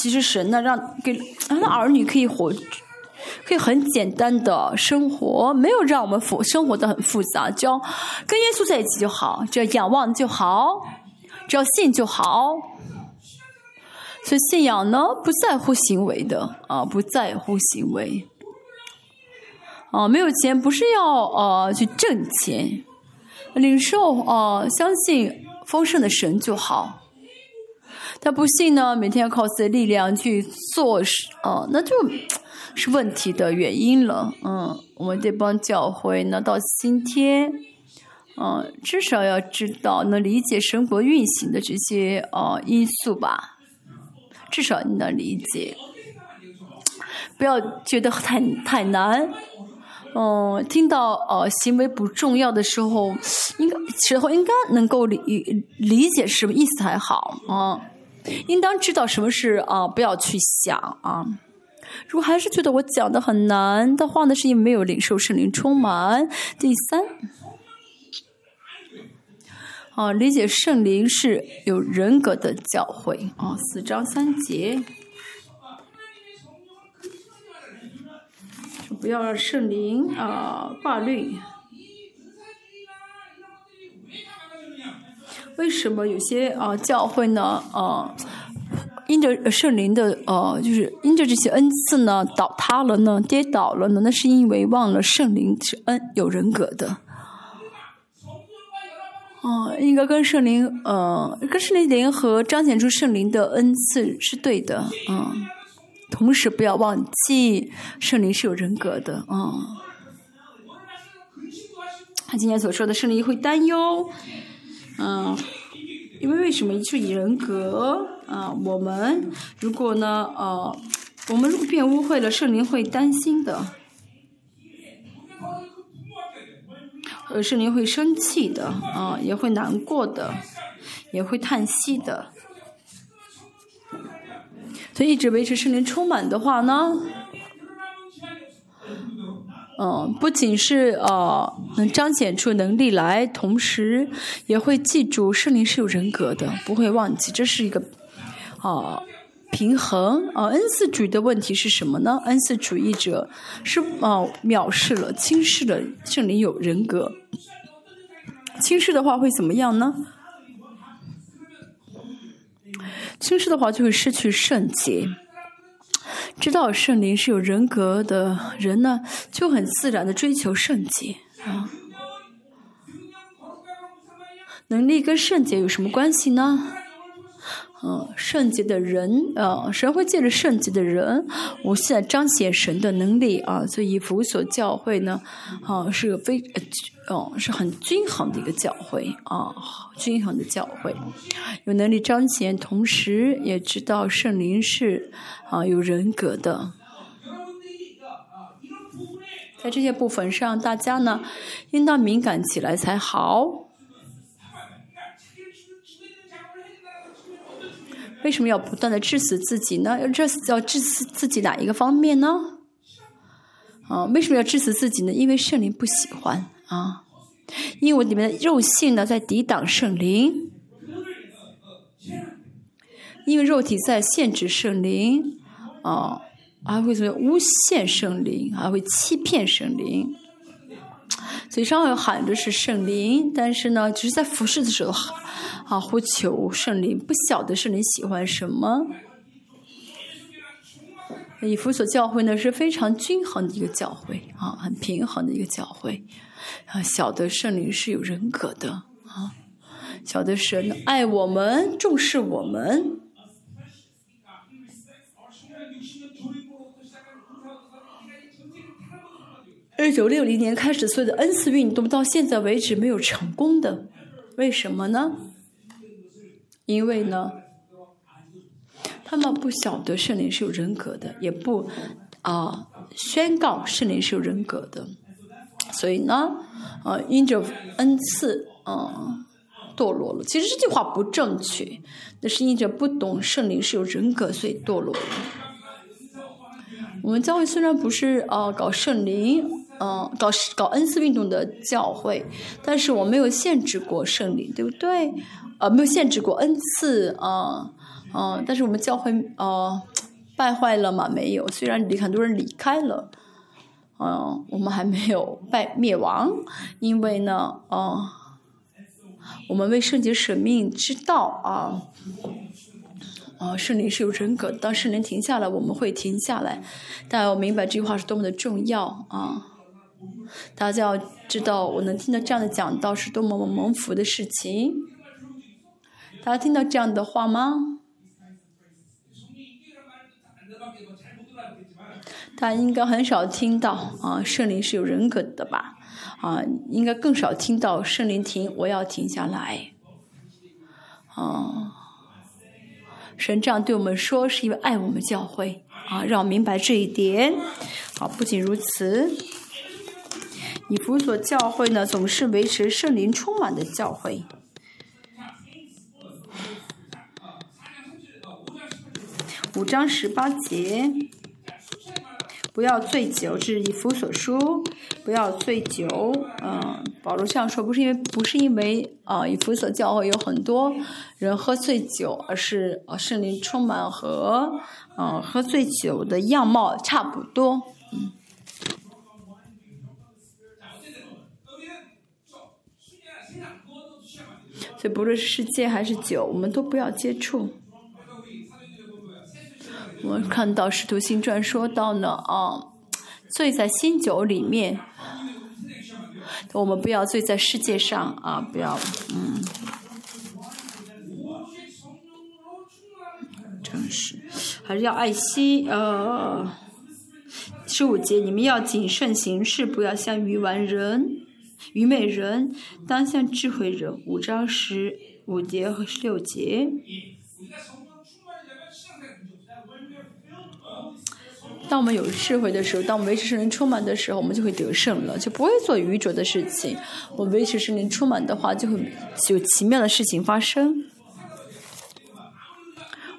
其实神呢，让给他的儿女可以活，可以很简单的生活，没有让我们复生活的很复杂，只要跟耶稣在一起就好，只要仰望就好，只要信就好。所以信仰呢，不在乎行为的啊，不在乎行为。啊，没有钱不是要呃去挣钱，领受啊，相信丰盛的神就好。他不信呢，每天要靠自己的力量去做事，哦，那就是问题的原因了。嗯，我们这帮教会呢，到今天，嗯，至少要知道能理解生活运行的这些呃因素吧，至少你能理解，不要觉得太太难。嗯，听到呃行为不重要的时候，应该时候应该能够理理解什么意思才好啊。应当知道什么是啊，不要去想啊。如果还是觉得我讲的很难的话呢，是因为没有领受圣灵充满。第三，啊，理解圣灵是有人格的教诲啊，四章三节，不要让圣灵啊挂虑。为什么有些啊教会呢啊，因着圣灵的呃，就是因着这些恩赐呢倒塌了呢，跌倒了呢？那是因为忘了圣灵是恩有人格的。哦，应该跟圣灵呃，跟圣灵联合彰显出圣灵的恩赐是对的嗯。同时不要忘记圣灵是有人格的嗯。他今天所说的圣灵会担忧。嗯，因为为什么是以人格啊？我们如果呢，呃，我们如果变污秽了，圣灵会担心的，呃，圣灵会生气的，啊，也会难过的，也会叹息的。所以一直维持圣灵充满的话呢？嗯，不仅是呃能彰显出能力来，同时也会记住圣灵是有人格的，不会忘记，这是一个啊平衡啊。恩赐主义的问题是什么呢？恩赐主义者是啊藐视了、轻视了圣灵有人格，轻视的话会怎么样呢？轻视的话就会失去圣洁。知道圣灵是有人格的人呢，就很自然的追求圣洁啊。能力跟圣洁有什么关系呢？嗯，圣洁的人啊，神会借着圣洁的人，我现在彰显神的能力啊。所以福所教会呢，啊，是个非哦，是很均衡的一个教会啊，均衡的教会，有能力彰显，同时也知道圣灵是啊有人格的。在这些部分上，大家呢应当敏感起来才好。为什么要不断的致死自己呢？要致死要致死自己哪一个方面呢？啊，为什么要致死自己呢？因为圣灵不喜欢啊，因为我里面的肉性呢在抵挡圣灵，因为肉体在限制圣灵啊，还会怎么诬陷圣灵，还会欺骗圣灵。嘴上喊着是圣灵，但是呢，只是在服侍的时候啊呼求圣灵，不晓得圣灵喜欢什么。以弗所教会呢是非常均衡的一个教会啊，很平衡的一个教会啊，晓得圣灵是有人格的啊，晓得神爱我们，重视我们。一九六零年开始所有的恩赐运动，到现在为止没有成功的，为什么呢？因为呢，他们不晓得圣灵是有人格的，也不啊宣告圣灵是有人格的，所以呢，啊因着恩赐啊堕落了。其实这句话不正确，那是因着不懂圣灵是有人格，所以堕落了。我们教会虽然不是啊搞圣灵。嗯，搞搞恩赐运动的教会，但是我没有限制过圣灵，对不对？呃，没有限制过恩赐，啊，嗯，但是我们教会呃败坏了吗？没有，虽然离很多人离开了，嗯，我们还没有败灭亡，因为呢，嗯，我们为圣洁舍命之道啊，啊，圣灵是有人格，当圣灵停下来，我们会停下来。大家要明白这句话是多么的重要啊！大家要知道，我能听到这样的讲道是多么蒙福的事情。大家听到这样的话吗？大家应该很少听到啊，圣灵是有人格的吧？啊，应该更少听到圣灵停，我要停下来。啊，神这样对我们说，是因为爱我们教会啊，让我明白这一点。好，不仅如此，以弗所教会呢，总是维持圣灵充满的教会。五章十八节。不要醉酒，这是以弗所书。不要醉酒，嗯，保罗这样说不是因为不是因为啊，以弗所教会有很多人喝醉酒，而是呃，圣灵充满和嗯喝醉酒的样貌差不多，嗯。所以不论是世界还是酒，我们都不要接触。我看到《使徒行传》说到呢，啊，醉在新酒里面，我们不要醉在世界上啊，不要，嗯，真是，还是要爱惜。呃，十五节，你们要谨慎行事，不要像愚顽人、愚昧人，当像智慧人。五章十五节和十六节。当我们有智慧的时候，当我们维持圣灵充满的时候，我们就会得胜了，就不会做愚拙的事情。我们维持圣灵充满的话，就会有奇妙的事情发生。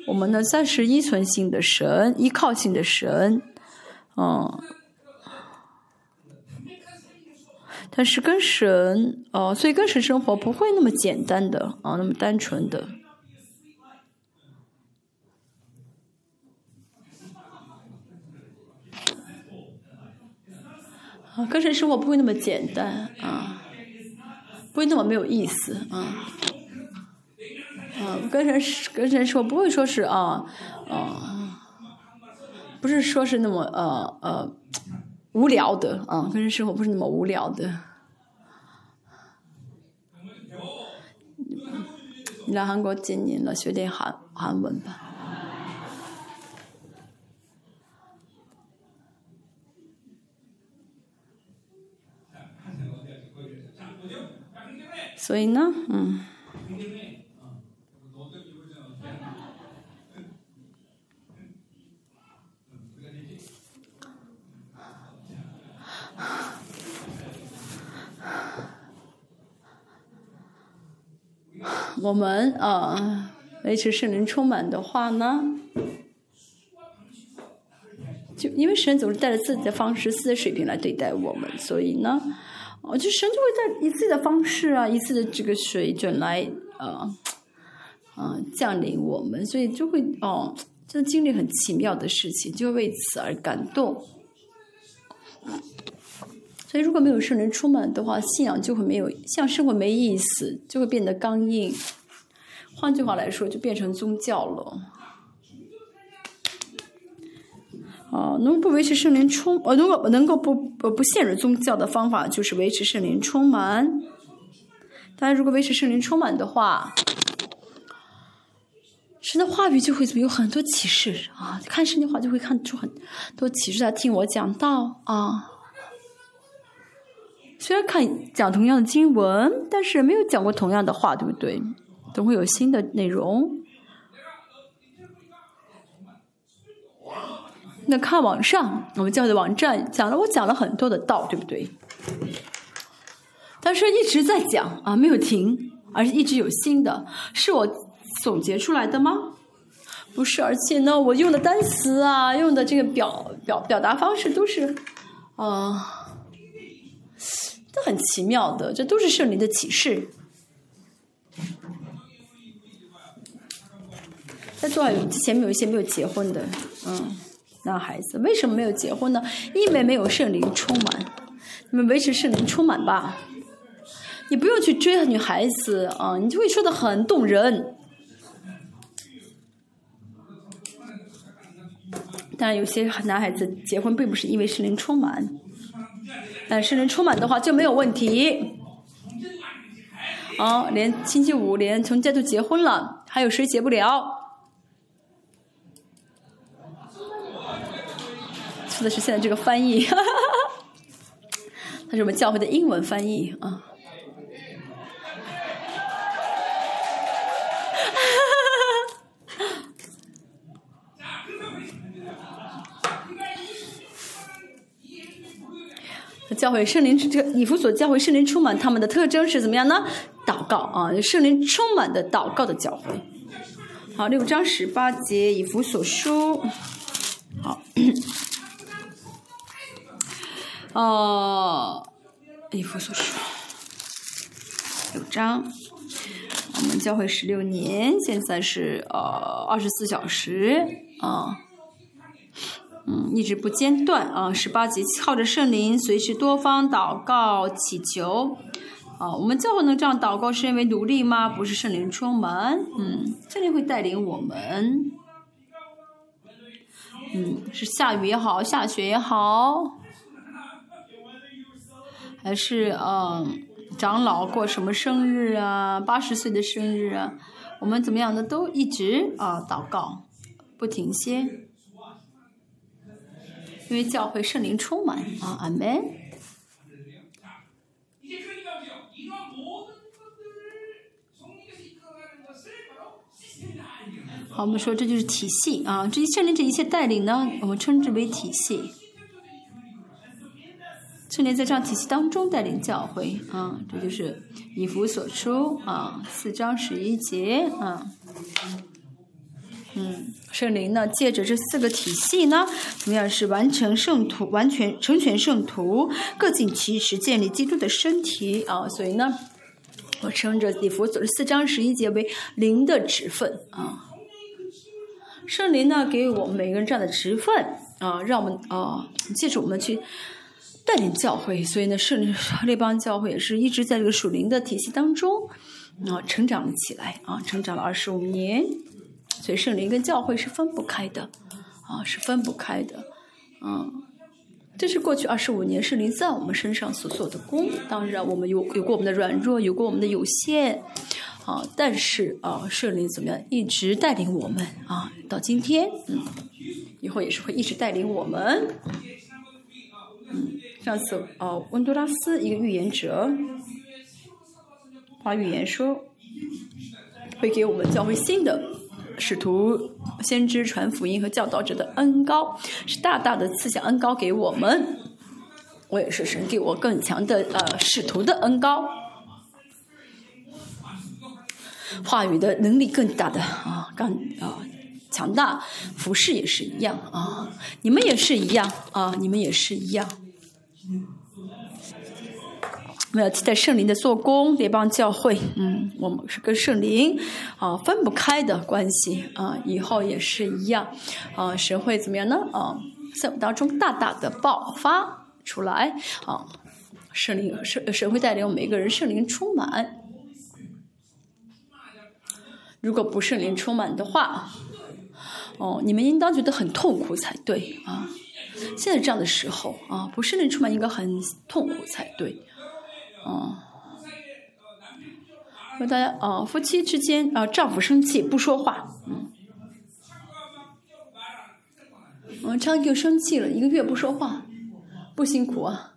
我们呢，暂时依存性的神，依靠性的神，嗯，但是跟神，哦，所以跟神生活不会那么简单的啊，那么单纯的。啊，跟神生活不会那么简单啊，不会那么没有意思啊。啊，跟神跟神说不会说是啊啊，不是说是那么呃呃无聊的啊，跟人生活不是那么无聊的。你来韩国几年了？学点韩韩文吧。所以呢，嗯，我们啊，维持圣灵充满的话呢，就因为神总是带着自己的方式、自己的水平来对待我们，所以呢。哦，就神就会在以自己的方式啊，以自己的这个水准来呃，啊降临我们，所以就会哦，就经历很奇妙的事情，就会为此而感动。所以如果没有圣灵充满的话，信仰就会没有，像生活没意思，就会变得刚硬。换句话来说，就变成宗教了。啊，能不维持圣灵充，呃，如果能够不呃不陷入宗教的方法，就是维持圣灵充满。大家如果维持圣灵充满的话，神的话语就会怎么有很多启示啊！看圣经话就会看出很多启示。在听我讲道啊，虽然看讲同样的经文，但是没有讲过同样的话，对不对？总会有新的内容。那看网上，我们教的网站讲了，我讲了很多的道，对不对？但是一直在讲啊，没有停，而且一直有新的，是我总结出来的吗？不是，而且呢，我用的单词啊，用的这个表表表达方式都是啊，都很奇妙的，这都是圣灵的启示。在座之前面有一些没有结婚的，嗯。男孩子，为什么没有结婚呢？因为没有圣灵充满。你们维持圣灵充满吧。你不用去追女孩子啊，你就会说的很动人。当然，有些男孩子结婚并不是因为圣灵充满，但是能充满的话就没有问题。啊，连星期五连从家都结婚了，还有谁结不了？说的是现在这个翻译，它是我们教会的英文翻译啊。教会圣灵这个以弗所教会圣灵充满，他们的特征是怎么样呢？祷告啊，圣灵充满的祷告的教会。好，六章十八节以弗所书。好，[coughs] 哦，以弗所书六章，我们教会十六年，现在是呃二十四小时啊。嗯，一直不间断啊！十八节靠着圣灵，随时多方祷告祈求。啊，我们教会能这样祷告，是因为努力吗？不是圣灵充满。嗯，圣灵会带领我们。嗯，是下雨也好，下雪也好，还是嗯，长老过什么生日啊，八十岁的生日啊，我们怎么样的都一直啊祷告，不停歇。因为教会圣灵充满啊，阿门。好，我们说这就是体系啊，这些圣灵这一切带领呢，我们称之为体系。圣灵在这样体系当中带领教会啊，这就是以弗所出啊，四章十一节啊。嗯，圣灵呢，借着这四个体系呢，怎么样是完成圣徒，完全成全圣徒，各尽其职，建立基督的身体啊。所以呢，我称这礼佛所四章十一节为灵的职分啊。圣灵呢，给我们每个人这样的职分啊，让我们啊，借助我们去带领教会。所以呢，圣灵列邦教会也是一直在这个属灵的体系当中啊，成长了起来啊，成长了二十五年。所以圣灵跟教会是分不开的，啊，是分不开的，嗯，这是过去二十五年圣灵在我们身上所做的功。当然，我们有有过我们的软弱，有过我们的有限，啊，但是啊，圣灵怎么样，一直带领我们啊，到今天，嗯，以后也是会一直带领我们。嗯，上次啊，温多拉斯一个预言者，发预言说，会给我们教会新的。使徒、先知传福音和教导者的恩高，是大大的赐下恩高给我们。我也是神给我更强的呃使徒的恩高，话语的能力更大的啊，更啊强大。服饰也是一样啊，你们也是一样啊，你们也是一样。嗯我们要期待圣灵的做工，联邦教会，嗯，我们是跟圣灵啊分不开的关系啊，以后也是一样啊，神会怎么样呢？啊，在我们当中大大的爆发出来啊，圣灵神神会带领我们每个人圣灵充满。如果不圣灵充满的话，哦，你们应当觉得很痛苦才对啊。现在这样的时候啊，不圣灵充满应该很痛苦才对。哦，和大家啊，夫妻之间啊，丈夫生气不说话，嗯，嗯，丈夫生气了一个月不说话，不辛苦啊，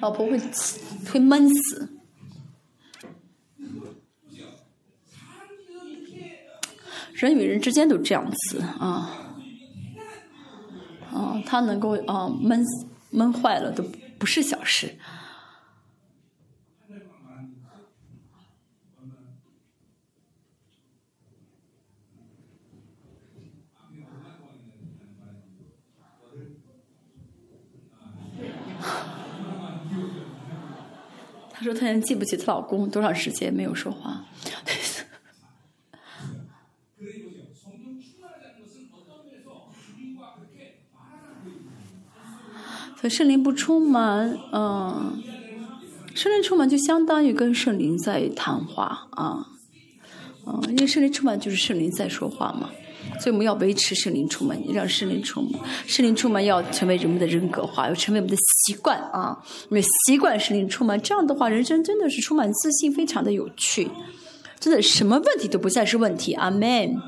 老婆会会闷死，人与人之间都这样子啊，啊，他能够啊闷闷坏了都。不是小事。[laughs] 她说：“她现在记不起她老公多长时间没有说话。”所以圣灵不充满，嗯，圣灵充满就相当于跟圣灵在谈话啊，嗯，因为圣灵充满就是圣灵在说话嘛。所以我们要维持圣灵充满，让圣灵充满，圣灵充满要成为人们的人格化，要成为我们的习惯啊！因为习惯圣灵充满，这样的话，人生真的是充满自信，非常的有趣，真的什么问题都不再是问题。阿门。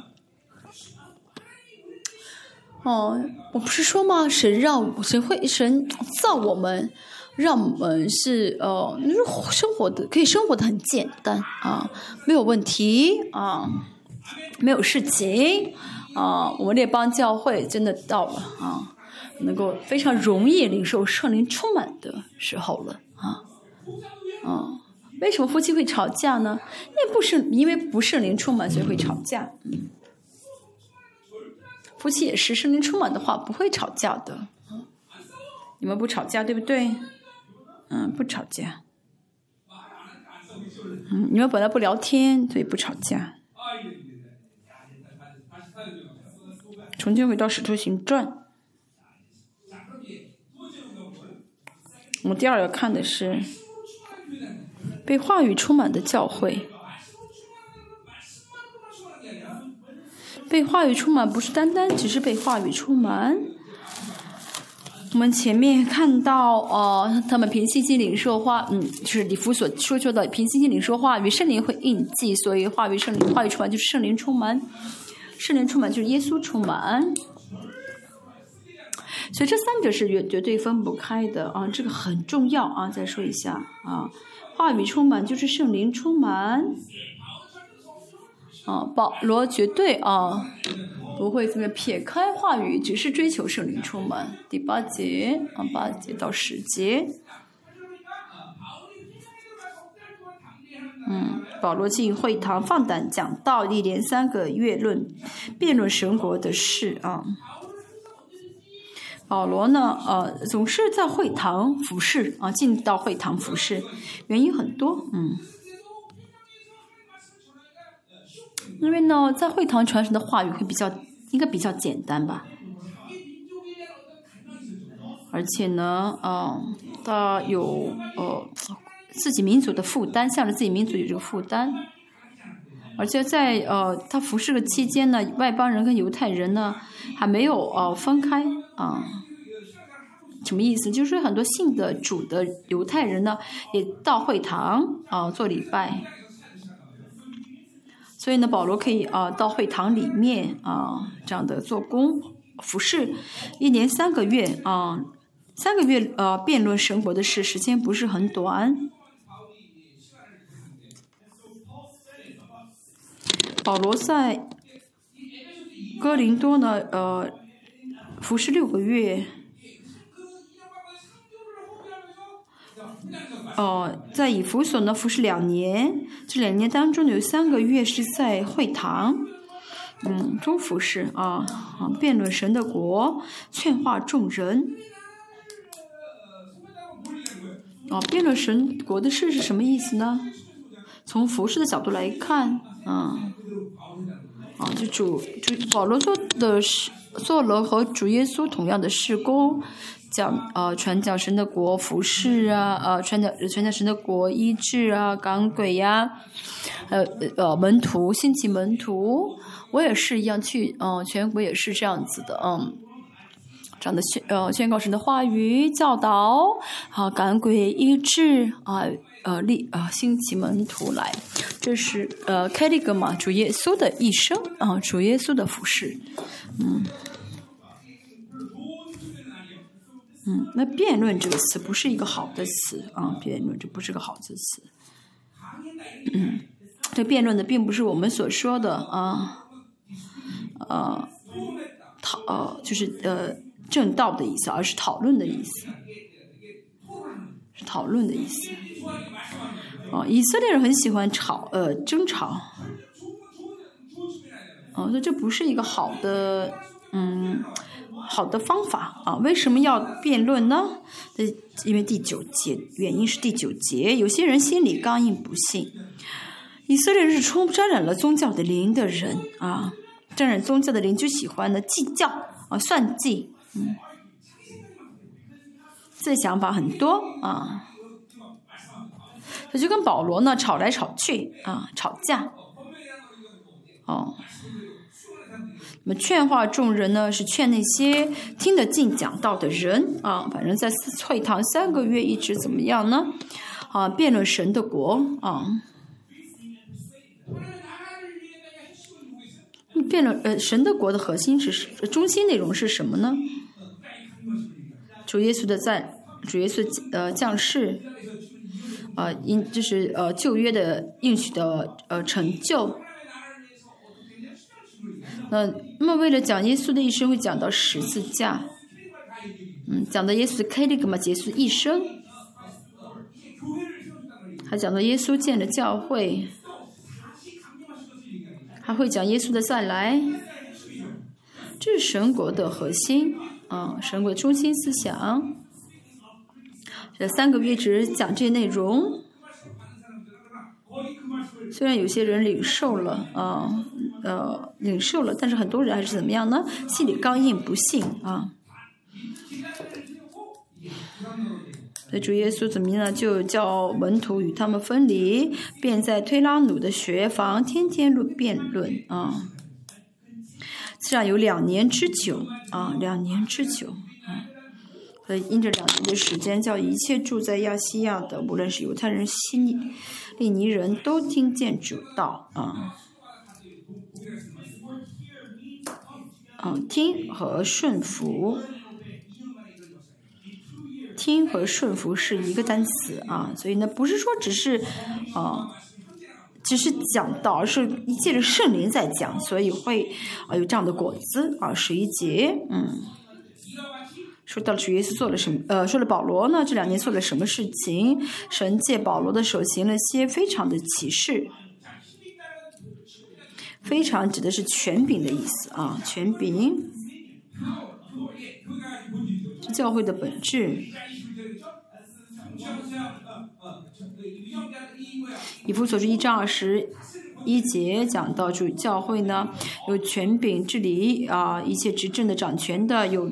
哦，我不是说吗？神让神会神造我们，让我们是呃，生活的可以生活的很简单啊，没有问题啊，没有事情啊。我们列邦教会真的到了啊，能够非常容易领受圣灵充满的时候了啊。嗯，为什么夫妻会吵架呢？那不是因为不圣灵充满所以会吵架，嗯。夫妻也是，圣灵充满的话不会吵架的。你们不吵架对不对？嗯，不吵架。嗯，你们本来不聊天，所以不吵架。重新回到《使徒行传》，我们第二个看的是被话语充满的教会。被话语充满，不是单单只是被话语充满。我们前面看到，呃，他们凭信心领受话，嗯，就是李福所说说的，凭信心领受话语，圣灵会印记，所以话语圣灵话语充满就是圣灵充满，圣灵充满就是耶稣充满。所以这三者是绝绝对分不开的啊，这个很重要啊。再说一下啊，话语充满就是圣灵充满。啊，保罗绝对啊不会这么撇开话语，只是追求圣灵充满。第八节啊，八节到十节，嗯，保罗进会堂放胆讲道，一连三个月论辩论神国的事啊。保罗呢，呃，总是在会堂服侍啊，进到会堂服侍，原因很多，嗯。因为呢，在会堂传神的话语会比较，应该比较简单吧。而且呢，嗯，他有呃自己民族的负担，向着自己民族有这个负担。而且在呃他服侍的期间呢，外邦人跟犹太人呢还没有呃分开啊。什么意思？就是很多信的主的犹太人呢，也到会堂啊做礼拜。所以呢，保罗可以啊到会堂里面啊这样的做工服侍，一年三个月啊，三个月呃辩论神国的事，时间不是很短。保罗在哥林多呢呃服侍六个月。哦，在以弗所呢服侍两年，这两年当中有三个月是在会堂，嗯，中服侍啊，啊，辩论神的国，劝化众人。哦，辩论神国的事是什么意思呢？从服饰的角度来看，啊，啊，就主主保罗做的是做了和主耶稣同样的事工。讲呃传讲神的国服饰啊，呃传讲传讲神的国医治啊赶鬼呀，呃呃门徒兴起门徒，我也是一样去嗯全国也是这样子的嗯，这样的宣呃宣告神的话语教导啊赶鬼医治啊呃立啊兴起门徒来，这是呃开了一个嘛主耶稣的一生啊主耶稣的服饰嗯。嗯，那辩论这个词不是一个好的词啊，辩论这不是个好的词。嗯，这辩论的并不是我们所说的啊，呃，讨呃就是呃正道的意思，而是讨论的意思，是讨论的意思。哦，以色列人很喜欢吵呃争吵，哦，那这不是一个好的嗯。好的方法啊，为什么要辩论呢？呃，因为第九节，原因是第九节，有些人心里刚硬不信。以色列人是充沾染了宗教的灵的人啊，沾染宗教的灵就喜欢呢计较啊算计，嗯，这想法很多啊。他就跟保罗呢吵来吵去啊，吵架。哦，那么劝化众人呢，是劝那些听得进讲道的人啊。反正在会堂三个月一直怎么样呢？啊，辩论神的国啊。辩论呃，神的国的核心是中心内容是什么呢？主耶稣的在，主耶稣呃降世。呃，应就是呃旧约的应许的呃成就。那那么为了讲耶稣的一生，会讲到十字架，嗯，讲到耶稣的开那个嘛，结束一生，还讲到耶稣建了教会，还会讲耶稣的再来，这是神国的核心。啊，神国中心思想。这三个月只讲这些内容，虽然有些人领受了啊，呃，领受了，但是很多人还是怎么样呢？心里刚硬，不信啊。所以主耶稣怎么样呢？就叫门徒与他们分离，便在推拉努的学房天天论辩论啊。这样有两年之久啊，两年之久啊。呃，因这两年的时间，叫一切住在亚细亚的，无论是犹太人、希利尼人都听见主道啊。嗯，听和顺服，听和顺服是一个单词啊，所以呢，不是说只是啊，只是讲道，而是一切的圣灵在讲，所以会啊有这样的果子啊，十一节，嗯。说到了主耶稣做了什么？呃，说了保罗呢？这两年做了什么事情？神借保罗的手行了些非常的启示，非常指的是权柄的意思啊，权柄，是教会的本质。以弗所书一章二十一节讲到主教会呢，有权柄治理啊一切执政的掌权的有。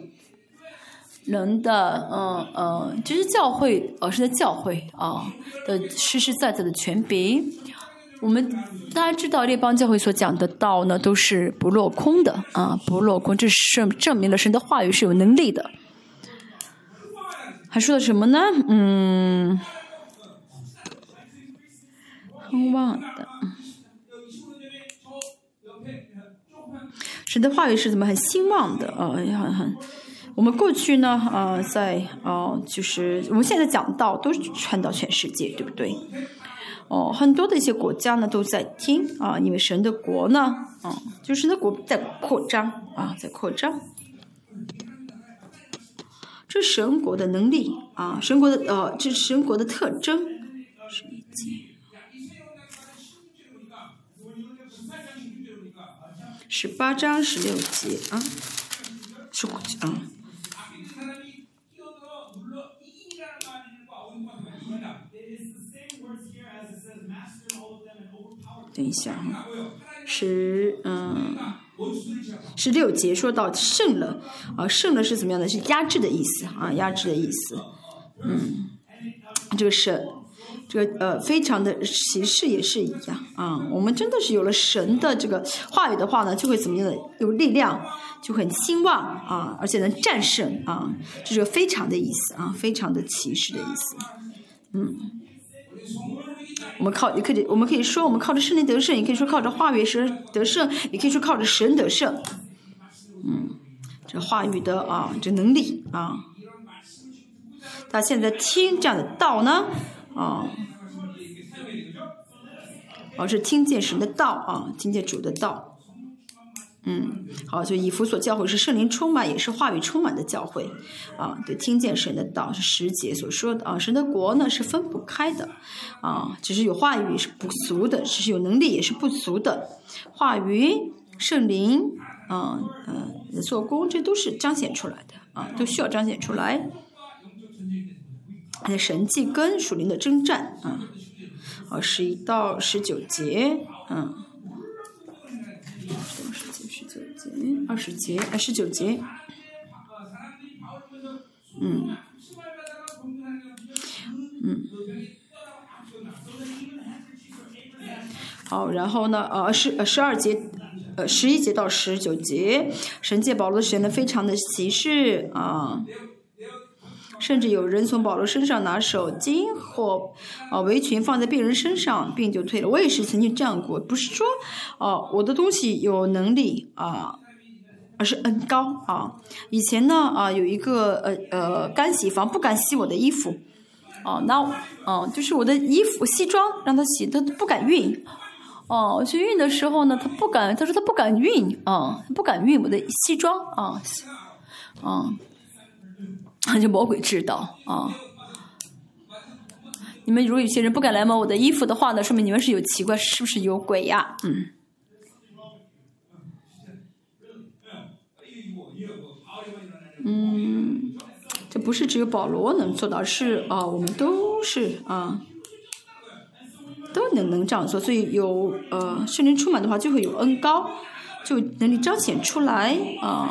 人的嗯嗯，其实教会，呃，是在教会啊的实实在在的权柄。我们大家知道，列邦教会所讲的道呢，都是不落空的啊，不落空，这是证明了神的话语是有能力的。还说了什么呢？嗯，很旺的。神的话语是怎么很兴旺的啊？很很。我们过去呢，呃，在哦，就是我们现在讲到都是传到全世界，对不对？哦，很多的一些国家呢都在听啊，因为神的国呢，嗯，就是那国在扩张啊，在扩张。这神国的能力啊，神国的呃，这神国的特征。十一节，十八章十六节啊，十五节啊。等一下哈，十嗯，十六节说到胜了啊，胜了是怎么样的？是压制的意思啊，压制的意思。嗯，这个是这个呃，非常的歧视也是一样啊。我们真的是有了神的这个话语的话呢，就会怎么样的？有力量，就很兴旺啊，而且能战胜啊，这是个非常的意思啊，非常的歧视的意思。嗯。我们靠，你可以，我们可以说，我们靠着圣灵得胜，也可以说靠着话语神得胜，也可以说靠着神得胜。嗯，这话语的啊，这能力啊，他现在听这样的道呢，啊，而是听见神的道啊，听见主的道。嗯，好，就以弗所教会是圣灵充满，也是话语充满的教会，啊，对，听见神的道是十节所说的啊，神的国呢是分不开的，啊，只是有话语是不足的，只是有能力也是不足的，话语、圣灵，啊，嗯，做工，这都是彰显出来的，啊，都需要彰显出来，还有神迹跟属灵的征战，啊，好，十一到十九节，嗯。怎么说嗯，二十节，哎，十九节。嗯，嗯，好，然后呢？呃，十呃十二节，呃十一节到十九节，神借保罗的神呢，非常的歧视啊。甚至有人从保罗身上拿手巾或啊围裙放在病人身上，病就退了。我也是曾经这样过，不是说哦我的东西有能力啊，而是恩高啊。以前呢啊有一个呃呃干洗房不敢洗我的衣服，哦那哦就是我的衣服西装让他洗，他不敢熨。哦我去熨的时候呢，他不敢，他说他不敢熨啊，不敢熨我的西装啊，啊。[laughs] 就魔鬼知道啊！你们如果有些人不敢来摸我的衣服的话呢，说明你们是有奇怪，是不是有鬼呀？嗯。嗯，这不是只有保罗能做到，是啊，我们都是啊，都能能这样做。所以有呃圣灵充满的话，就会有恩高，就能力彰显出来啊。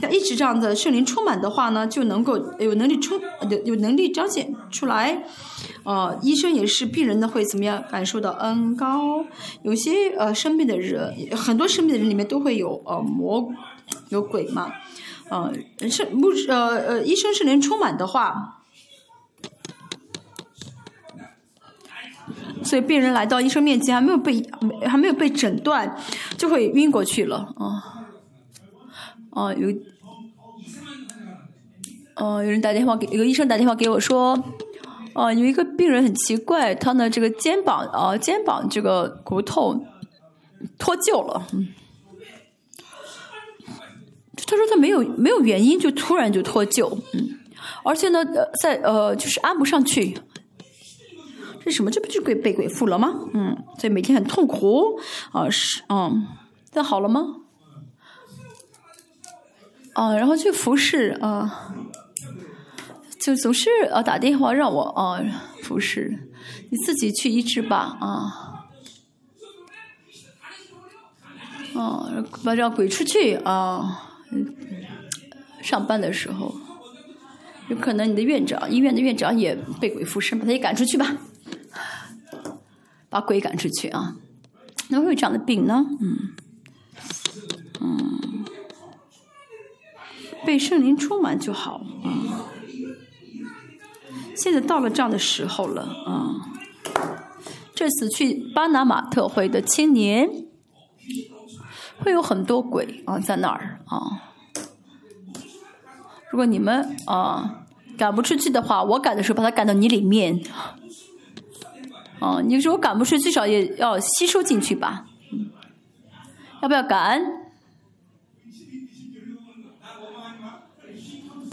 要一直这样的圣灵充满的话呢，就能够有能力充有有能力彰显出来。呃，医生也是病人呢，会怎么样感受到恩高？有些呃生病的人，很多生病的人里面都会有呃魔有鬼嘛。呃，是不呃呃医生圣灵充满的话，所以病人来到医生面前还没有被还没有被诊断，就会晕过去了啊。哦，有，哦，有人打电话给，有个医生打电话给我说，哦，有一个病人很奇怪，他的这个肩膀啊，肩膀这个骨头脱臼了，嗯，他说他没有没有原因，就突然就脱臼，嗯，而且呢，呃在呃，就是安不上去，这什么？这不就被被鬼附了吗？嗯，所以每天很痛苦，啊是，嗯，这好了吗？啊，然后去服侍啊，就总是啊打电话让我啊服侍，你自己去医治吧啊，啊把这鬼出去啊，上班的时候，有可能你的院长医院的院长也被鬼附身，把他也赶出去吧，把鬼赶出去啊，怎么会有这样的病呢？嗯，嗯。被圣灵充满就好，啊！现在到了这样的时候了，啊！这次去巴拿马特会的青年，会有很多鬼啊，在那儿啊。如果你们啊赶不出去的话，我赶的时候把它赶到你里面，啊！你说我赶不出去，至少也要吸收进去吧？要不要赶？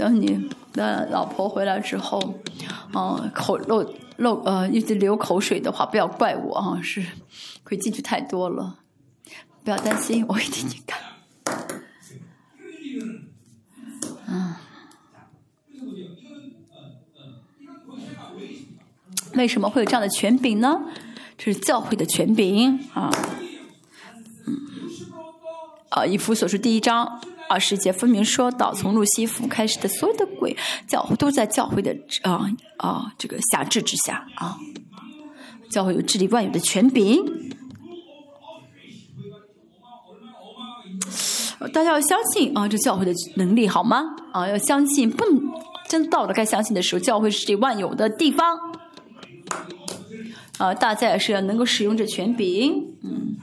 等你的老婆回来之后，嗯，口漏漏呃一直流口水的话，不要怪我啊，是会进去太多了，不要担心，我会替你看。嗯，为什么会有这样的权柄呢？这是教会的权柄啊，嗯，啊，以弗所书第一章。二十节分明说到，从路西弗开始的所有的鬼教都在教会的啊啊这个辖制之下啊，教会有治理万有的权柄，大家要相信啊，这教会的能力好吗？啊，要相信，不真到了该相信的时候，教会是这万有的地方啊，大家也是要能够使用这权柄，嗯。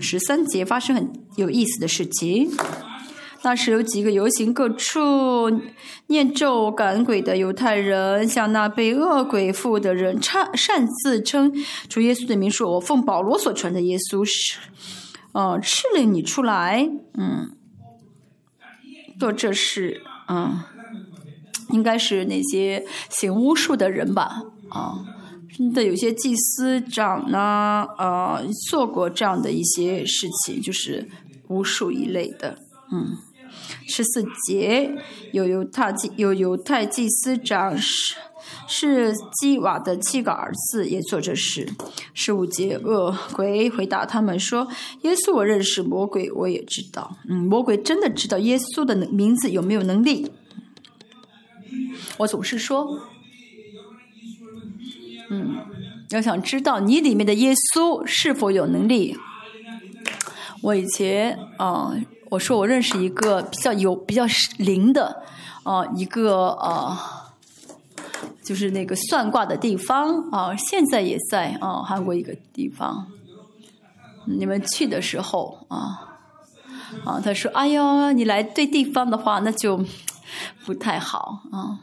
十三节发生很有意思的事情，那时有几个游行各处念咒赶鬼的犹太人，向那被恶鬼附的人擅擅自称主耶稣的名说：“我奉保罗所传的耶稣是，呃，敕令你出来，嗯，做这事，嗯，应该是那些行巫术的人吧，啊。”的有些祭司长呢，呃，做过这样的一些事情，就是巫术一类的。嗯，十四节有犹太祭有犹太祭司长是是基瓦的七个儿子也做这事。十五节恶鬼回答他们说：“耶稣我认识，魔鬼我也知道。嗯，魔鬼真的知道耶稣的名字有没有能力？我总是说。”嗯，要想知道你里面的耶稣是否有能力。我以前啊，我说我认识一个比较有比较灵的啊一个啊，就是那个算卦的地方啊，现在也在啊韩国一个地方。你们去的时候啊啊，他说：“哎呦，你来对地方的话，那就不太好啊。”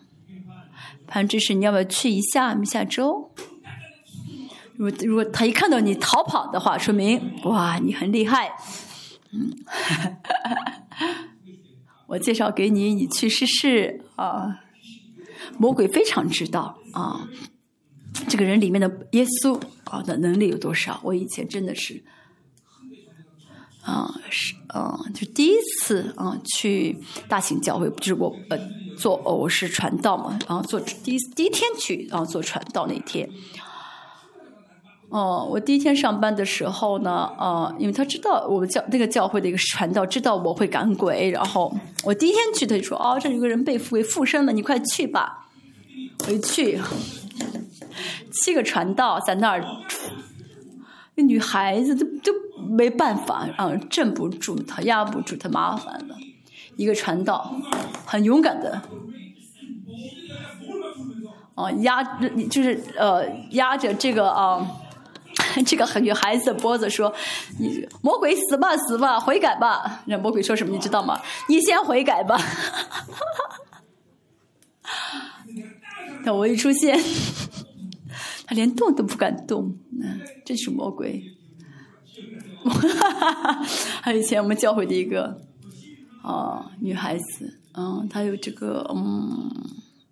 潘知士，你要不要去一下？下周？如果如果他一看到你逃跑的话，说明哇，你很厉害。嗯，[laughs] 我介绍给你，你去试试啊。魔鬼非常知道啊，这个人里面的耶稣啊的能力有多少。我以前真的是啊，是啊，就第一次啊去大型教会，就是我呃做我是传道嘛，然后做第一第一天去，然后做传道那天。哦，我第一天上班的时候呢，呃，因为他知道我们教那个教会的一个传道，知道我会赶鬼，然后我第一天去，他就说：“哦，这有个人被附为附身了，你快去吧。”我一去，七个传道在那儿，那女孩子都都没办法，啊，镇不住他，压不住他，麻烦了。一个传道很勇敢的，哦，压就是呃压着这个啊。[laughs] 这个女孩子的脖子说：“你魔鬼死吧死吧，悔改吧。”那魔鬼说什么你知道吗？你先悔改吧。那我一出现，他连动都不敢动。嗯，这是魔鬼。哈哈哈还有以前我们教会的一个啊女孩子，嗯，她有这个嗯。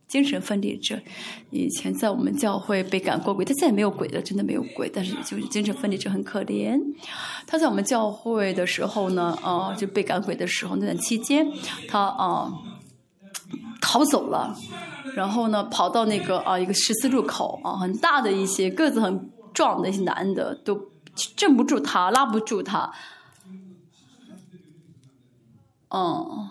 精神分裂症，以前在我们教会被赶过鬼，她再也没有鬼了，真的没有鬼。但是就是精神分裂症很可怜。他在我们教会的时候呢，啊，就被赶鬼的时候那段期间，他啊逃走了，然后呢跑到那个啊一个十字路口啊，很大的一些个子很壮的一些男的都镇不住他，拉不住他，嗯。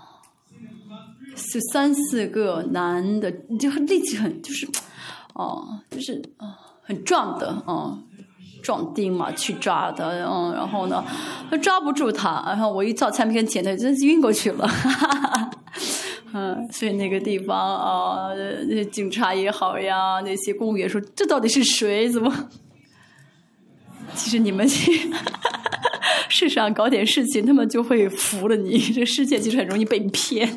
是三四个男的，就力气很，就是，哦，就是啊，很壮的，嗯，壮丁嘛，去抓的，嗯，然后呢，他抓不住他，然后我一照产品跟前头，真是晕过去了，哈哈哈嗯，所以那个地方啊，那些警察也好呀，那些公务员说，这到底是谁？怎么？其实你们去世上搞点事情，他们就会服了你。[laughs] 这世界其实很容易被骗。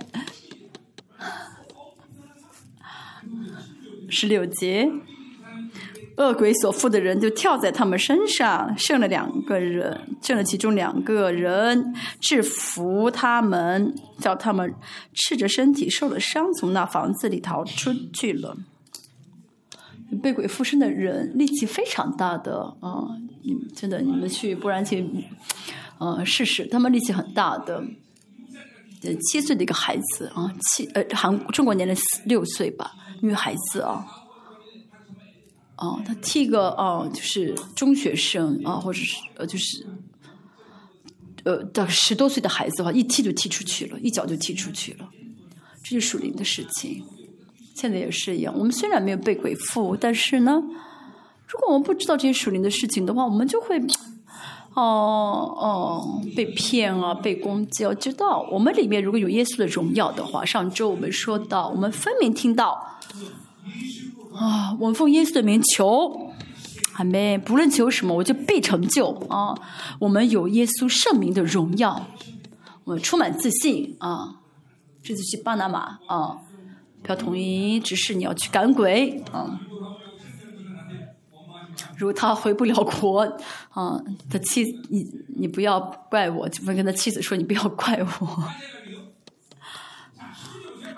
十六节，恶鬼所附的人就跳在他们身上，剩了两个人，剩了其中两个人，制服他们，叫他们赤着身体受了伤，从那房子里逃出去了。被鬼附身的人力气非常大的啊！你真的，你们去，不然去，呃，试试，他们力气很大的。七岁的一个孩子啊，七呃，韩中国年龄六岁吧，女孩子啊，哦，他踢个哦，就是中学生啊，或者是呃，就是呃，到十多岁的孩子的话，一踢就踢出去了，一脚就踢出去了，这是属灵的事情。现在也是一样，我们虽然没有被鬼附，但是呢，如果我们不知道这些属灵的事情的话，我们就会。哦哦，被骗啊，被攻击。我知道，我们里面如果有耶稣的荣耀的话，上周我们说到，我们分明听到，啊，我们奉耶稣的名求，还没，不论求什么，我就必成就啊。我们有耶稣圣名的荣耀，我们充满自信啊。这次去巴拿马啊，票统一指示你要去赶鬼啊。如果他回不了国，啊，他妻你你不要怪我，就会跟他妻子说你不要怪我。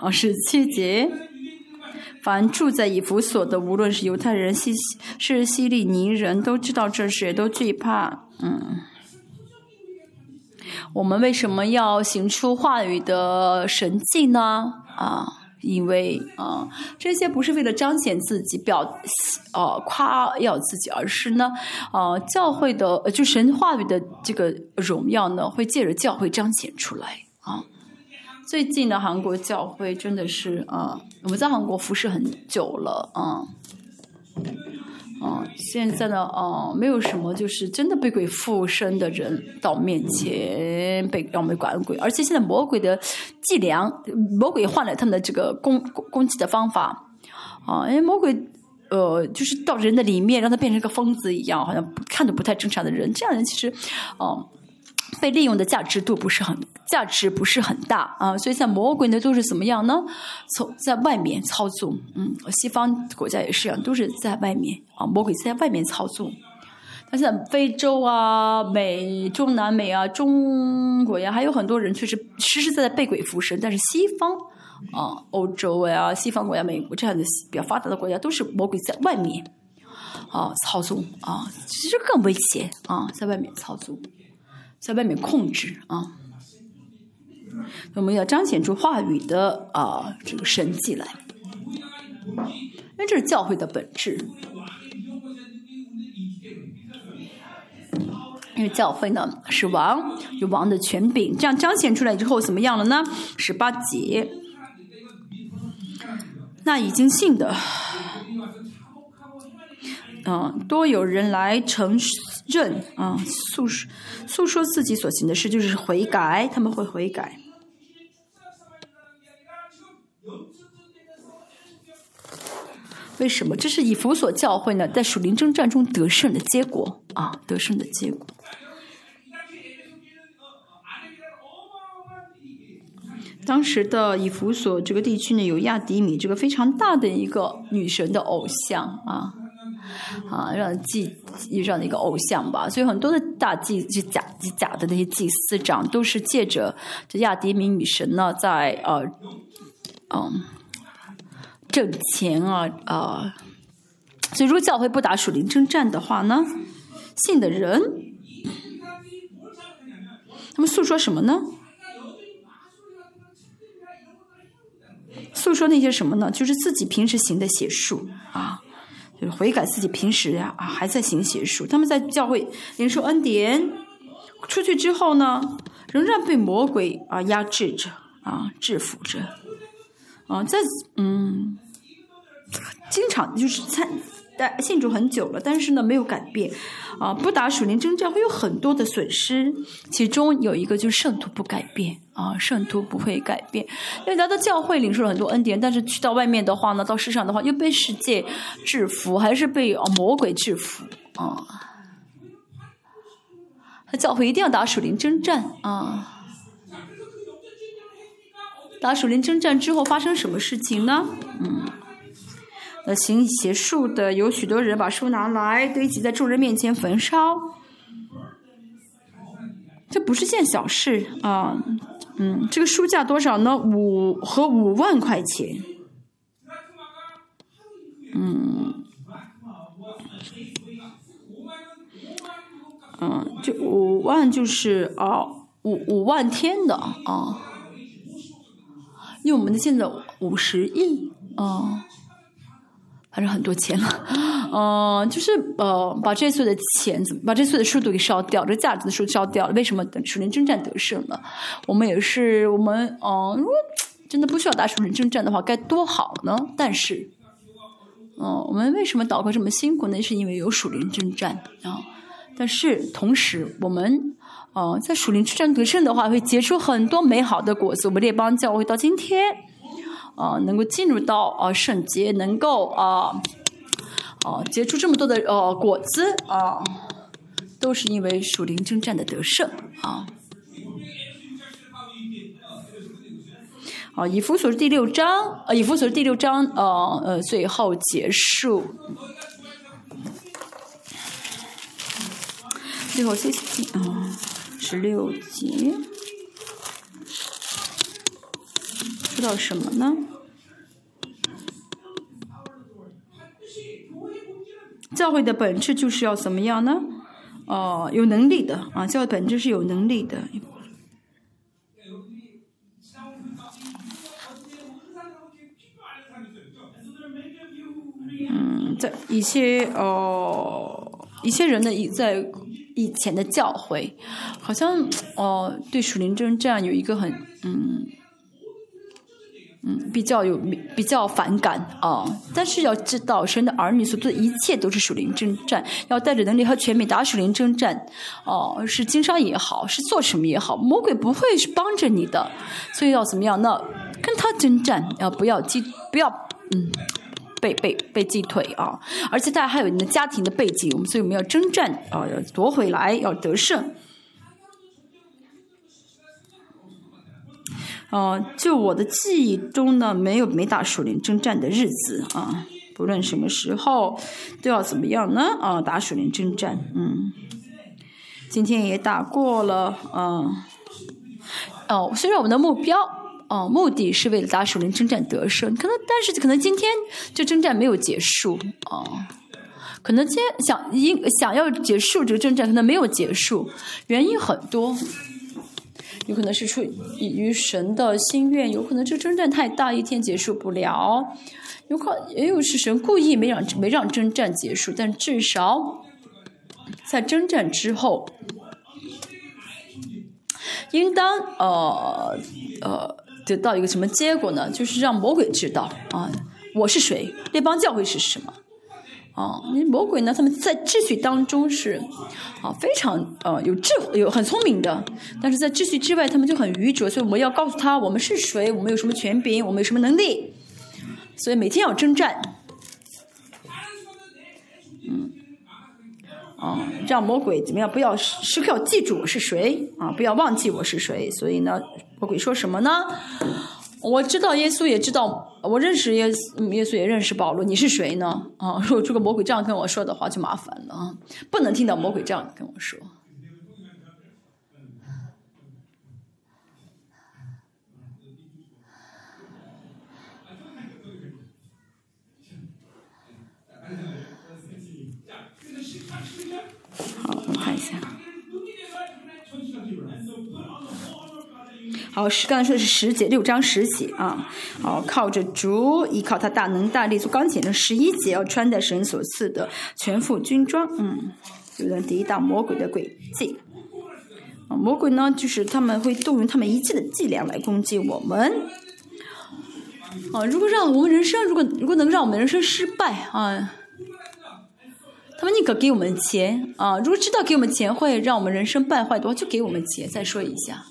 [laughs] 啊，十七节，凡住在以弗所的，无论是犹太人、西是西利尼人，都知道这事，都惧怕。嗯，我们为什么要行出话语的神迹呢？啊？因为啊，这些不是为了彰显自己、表呃夸耀自己，而是呢，呃，教会的就神话语的这个荣耀呢，会借着教会彰显出来啊。最近的韩国教会真的是啊，我们在韩国服侍很久了啊，啊，现在呢，啊，没有什么就是真的被鬼附身的人到面前被让我们管鬼，而且现在魔鬼的伎俩，魔鬼换了他们的这个攻攻击的方法，啊，因为魔鬼呃，就是到人的里面，让他变成一个疯子一样，好像看着不太正常的人，这样人其实，哦。被利用的价值度不是很价值不是很大啊，所以像魔鬼呢都是怎么样呢？从在外面操纵，嗯，西方国家也是一样，都是在外面啊，魔鬼在外面操纵。但是非洲啊、美、中南美啊、中国呀，还有很多人确实实实在在被鬼附身。但是西方啊、欧洲呀、西方国家、美国这样的比较发达的国家，都是魔鬼在外面啊操纵啊，其实更危险啊，在外面操纵。在外面控制啊，我们要彰显出话语的啊这个神迹来，因为这是教会的本质。因为教会呢是王，有王的权柄，这样彰显出来之后怎么样了呢？十八节，那已经信的。嗯，多有人来承认啊，诉说诉说自己所行的事，就是悔改，他们会悔改。为什么？这是以弗所教会呢，在属灵征战中得胜的结果啊，得胜的结果。当时的以弗所这个地区呢，有亚迪米这个非常大的一个女神的偶像啊。啊，让祭这样的一个偶像吧，所以很多的大祭就假假的那些祭司长，都是借着这亚迪米女神呢，在呃嗯挣钱啊啊，所以如果教会不打属灵征战的话呢，信的人他们诉说什么呢？诉说那些什么呢？就是自己平时行的邪术啊。就是悔改自己平时呀啊还在行邪术，他们在教会领受恩典，出去之后呢，仍然被魔鬼啊压制着啊制服着，啊在嗯，经常就是参。但信主很久了，但是呢没有改变，啊，不打属灵征战会有很多的损失，其中有一个就是圣徒不改变，啊，圣徒不会改变，因为来到教会领受了很多恩典，但是去到外面的话呢，到世上的话又被世界制服，还是被魔鬼制服，啊，他教会一定要打属灵征战，啊，打属灵征战之后发生什么事情呢？嗯。呃，行邪术的有许多人把书拿来堆积在众人面前焚烧，这不是件小事啊。嗯，这个书价多少呢？五和五万块钱。嗯，嗯，就五万就是啊，五五万天的啊，因为我们的现在五十亿啊。还是很多钱了，嗯，[laughs] 就是呃，把这所有的钱，怎么把这所有的数都给烧掉，这价值的数烧掉了？为什么等属灵征战得胜了？我们也是，我们嗯，如果真的不需要打属灵征战的话，该多好呢？但是，嗯，我们为什么祷告这么辛苦呢？是因为有属灵征战啊。但是同时，我们呃，在属灵征战得胜的话，会结出很多美好的果子。我们列邦教会到今天。啊，能够进入到啊圣洁，能够啊，啊结出这么多的呃果子啊，都是因为属灵征战的得胜啊。啊，以弗所第六章，呃，以弗所第六章，呃呃，最后结束，最后 C C T 啊，十六节。知道什么呢？教会的本质就是要怎么样呢？哦，有能力的啊！教会本质是有能力的。嗯，在一些哦，一些人呢，在以前的教会，好像哦，对属灵真这样有一个很嗯。嗯，比较有比较反感啊。但是要知道，神的儿女所做的一切都是属灵征战，要带着能力和权柄打属灵征战。哦，是经商也好，是做什么也好，魔鬼不会是帮着你的，所以要怎么样？那跟他征战，啊不要击？不要嗯，被被被击退啊！而且大家还有你的家庭的背景，我们所以我们要征战啊，要夺回来，要得胜。哦，就我的记忆中呢，没有没打属灵征战的日子啊。不论什么时候，都要怎么样呢？啊，打属灵征战，嗯。今天也打过了，嗯。哦，虽然我们的目标，哦，目的是为了打属灵征战得胜，可能但是可能今天这征战没有结束，哦。可能今天想应想要结束这个征战，可能没有结束，原因很多。有可能是出于神的心愿，有可能这征战太大，一天结束不了。有可也有是神故意没让没让征战结束，但至少在征战之后，应当呃呃得到一个什么结果呢？就是让魔鬼知道啊，我是谁，那帮教会是什么。啊，你魔鬼呢？他们在秩序当中是，啊，非常呃有智、有很聪明的，但是在秩序之外，他们就很愚拙。所以我们要告诉他，我们是谁，我们有什么权柄，我们有什么能力。所以每天要征战，嗯，啊，让魔鬼怎么样？不要时刻要记住我是谁啊！不要忘记我是谁。所以呢，魔鬼说什么呢？我知道耶稣也知道，我认识耶稣，耶稣也认识保罗。你是谁呢？啊，如果这个魔鬼这样跟我说的话，就麻烦了啊！不能听到魔鬼这样跟我说。好，十刚才说的是十节，六章十节啊。好，靠着主，依靠他大能大力做钢铁的十一节，要穿戴神所赐的全副军装。嗯，有人抵挡魔鬼的诡计。啊，魔鬼呢，就是他们会动用他们一切的伎俩来攻击我们。啊，如果让我们人生，如果如果能让我们人生失败啊，他们宁可给我们钱啊。如果知道给我们钱会让我们人生败坏的话，就给我们钱。再说一下。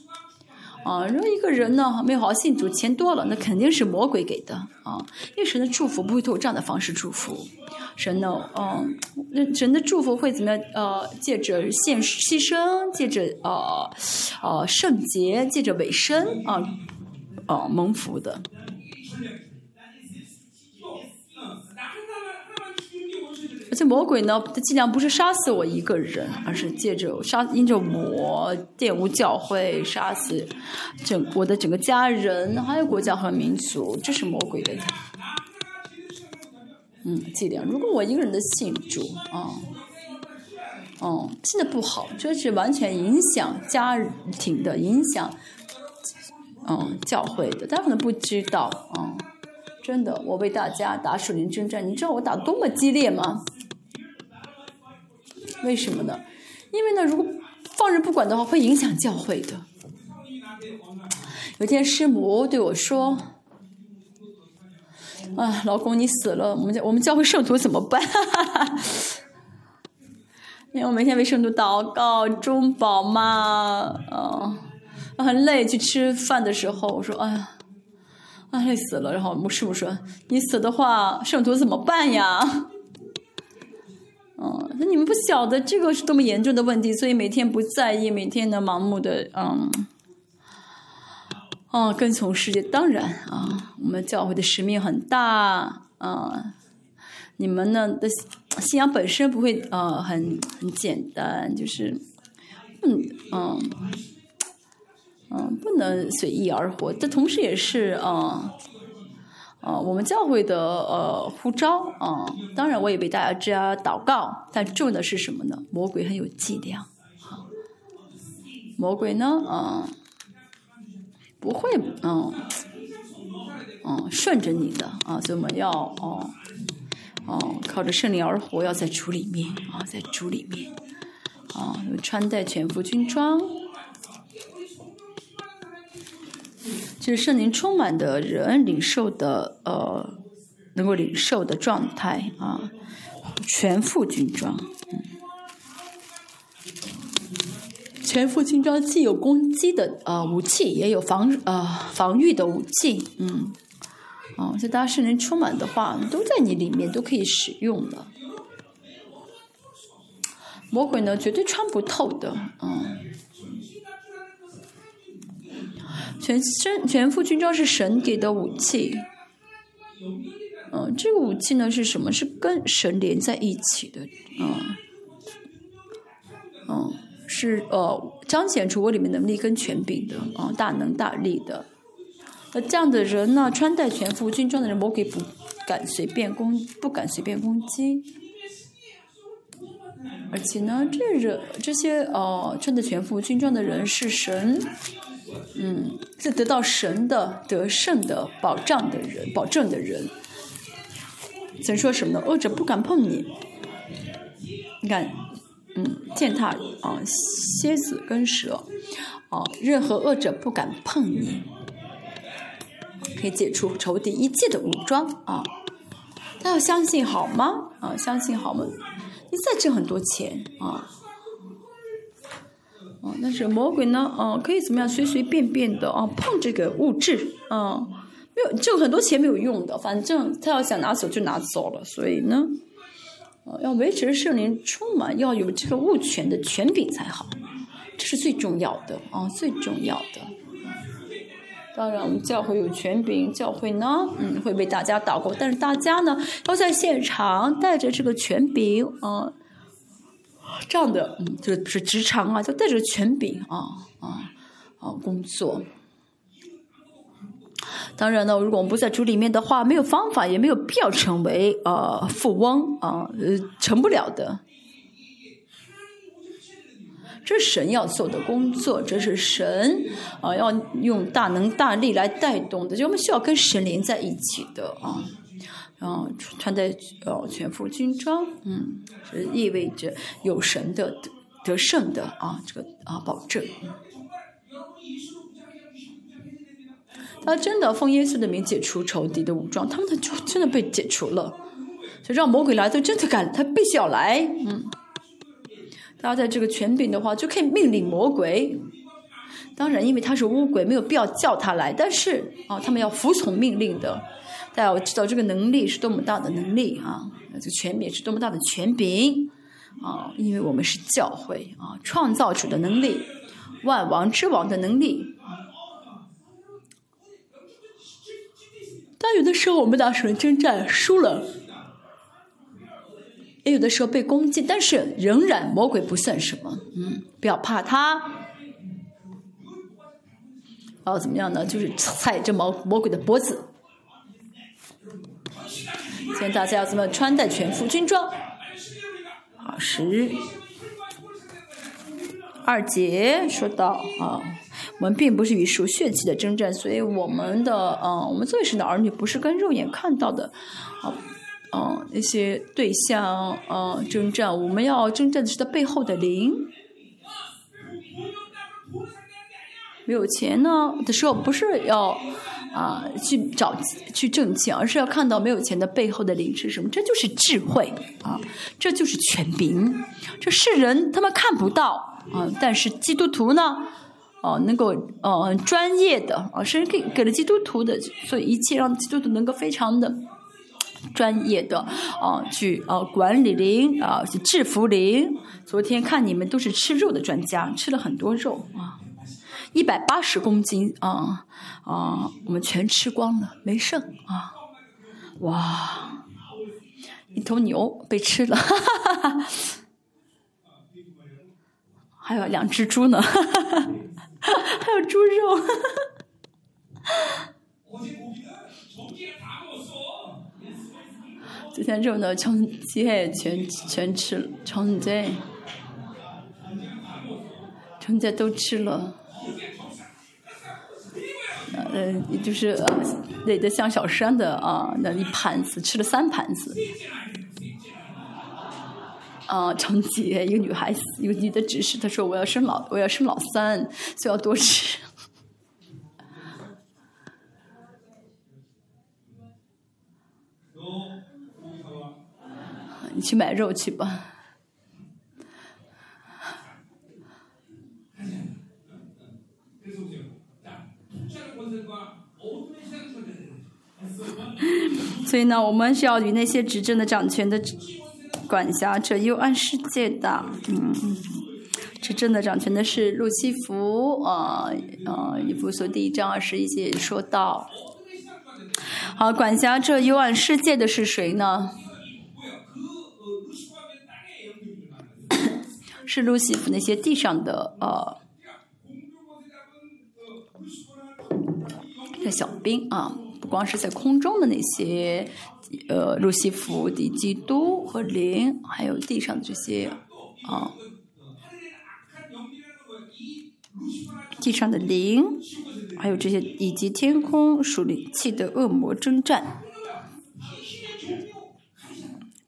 啊，如果一个人呢没有好信主，钱多了，那肯定是魔鬼给的啊。因为神的祝福不会通过这样的方式祝福，神呢，嗯，那神的祝福会怎么样？呃，借着献牺牲，借着呃呃圣洁，借着尾声啊，哦蒙福的。这魔鬼呢，他尽量不是杀死我一个人，而是借着杀，因着我玷污教会，杀死整我的整个家人，还有国家和民族，这是魔鬼的。嗯，伎俩。如果我一个人的信主啊，哦，信的不好，这是完全影响家庭的，影响嗯教会的。大家可能不知道啊，真的，我为大家打属灵征战，你知道我打多么激烈吗？为什么呢？因为呢，如果放任不管的话，会影响教会的。有天师母对我说：“啊，老公你死了，我们教我们教会圣徒怎么办？” [laughs] 因为我每天为圣徒祷告、中保嘛，啊，很累。去吃饭的时候，我说：“哎呀，啊累死了。”然后师母说：“你死的话，圣徒怎么办呀？”嗯，那你们不晓得这个是多么严重的问题，所以每天不在意，每天呢盲目的嗯，哦，跟从世界。当然啊，我们教会的使命很大啊，你们呢的信仰本身不会呃很很简单，就是嗯嗯嗯不能随意而活，但同时也是啊。啊，我们教会的呃呼召啊，当然我也为大家祷告。但重要的是什么呢？魔鬼很有伎俩，魔鬼呢，啊，不会，嗯，嗯，顺着你的啊，所以我们要哦，哦，靠着圣灵而活，要在主里面啊，在主里面啊，穿戴全副军装。就是圣灵充满的人领受的呃，能够领受的状态啊，全副军装，全副军装既有攻击的呃武器，也有防呃防御的武器，嗯，哦，所以大家圣灵充满的话，都在你里面都可以使用的。魔鬼呢，绝对穿不透的，嗯。全身全副军装是神给的武器，嗯，这个武器呢是什么？是跟神连在一起的，嗯，嗯，是呃彰显出我里面能力跟权柄的，啊，大能大力的。那这样的人呢，穿戴全副军装的人，魔鬼不敢随便攻，不敢随便攻击。而且呢，这人这些呃穿的全副军装的人是神。嗯，是得到神的得胜的保障的人，保证的人。怎说什么呢？恶者不敢碰你。你看，嗯，践踏啊，蝎子跟蛇，啊，任何恶者不敢碰你，可以解除仇敌一切的武装啊。他要相信好吗？啊，相信好吗？你再挣很多钱啊。啊，但是魔鬼呢？啊，可以怎么样？随随便便的啊，碰这个物质啊，没有挣很多钱没有用的，反正他要想拿走就拿走了。所以呢，啊，要维持圣灵充满，要有这个物权的权柄才好，这是最重要的啊，最重要的。当然，我们教会有权柄，教会呢，嗯，会为大家祷告，但是大家呢，要在现场带着这个权柄啊。这样的，嗯，就是职场啊，就带着权柄啊啊啊工作。当然呢，如果我们不在主里面的话，没有方法，也没有必要成为呃富翁啊，呃，成不了的。这是神要做的工作，这是神啊要用大能大力来带动的，就我们需要跟神连在一起的啊。然后穿戴呃全副军装，嗯，这意味着有神的得得胜的啊，这个啊保证。他真的奉耶稣的名解除仇敌的武装，他们的就真的被解除了。就让魔鬼来，他真的敢，他必须要来，嗯。他在这个权柄的话，就可以命令魔鬼。当然，因为他是乌鬼，没有必要叫他来，但是啊，他们要服从命令的。大家要知道这个能力是多么大的能力啊！这个权柄是多么大的权柄啊！因为我们是教会啊，创造主的能力，万王之王的能力。但有的时候我们打神征战输了，也有的时候被攻击，但是仍然魔鬼不算什么，嗯，不要怕他。然后怎么样呢？就是踩着魔魔鬼的脖子。今天大家要怎么穿戴全副军装？好，十二节说到啊，我们并不是与属血气的征战，所以我们的嗯，我们作为神的儿女，不是跟肉眼看到的啊，嗯，那些对象啊征战，我们要征战的是他背后的灵。没有钱呢的时候，不是要。啊，去找去挣钱，而是要看到没有钱的背后的灵是什么？这就是智慧啊，这就是权柄。这世人他们看不到啊，但是基督徒呢，哦，能够呃专业的啊，是给给了基督徒的，所以一切让基督徒能够非常的专业的啊，去啊管理灵啊，去制服灵。昨天看你们都是吃肉的专家，吃了很多肉啊。一百八十公斤啊啊！我们全吃光了，没剩啊！哇，一头牛被吃了，哈哈哈哈还有两只猪呢，哈哈哈还有猪肉，哈哈这天肉呢，全姐全全吃了，全姐，全姐都吃了。呃，就是累得像小山的啊，那一盘子吃了三盘子。啊，张杰，一个女孩子，一个女的指示，她说我要生老，我要生老三，所以要多吃。你去买肉去吧。所以呢，我们是要与那些执政的、掌权的管辖者，又按世界的，嗯，执政的、掌权的是路西弗，啊啊，以弗所第一章二十一节说到，好，管辖这幽暗世界的是谁呢？是路西弗那些地上的呃，小兵啊。不光是在空中的那些，呃，路西弗敌基督和灵，还有地上的这些，啊，地上的灵，还有这些以及天空属灵气的恶魔征战，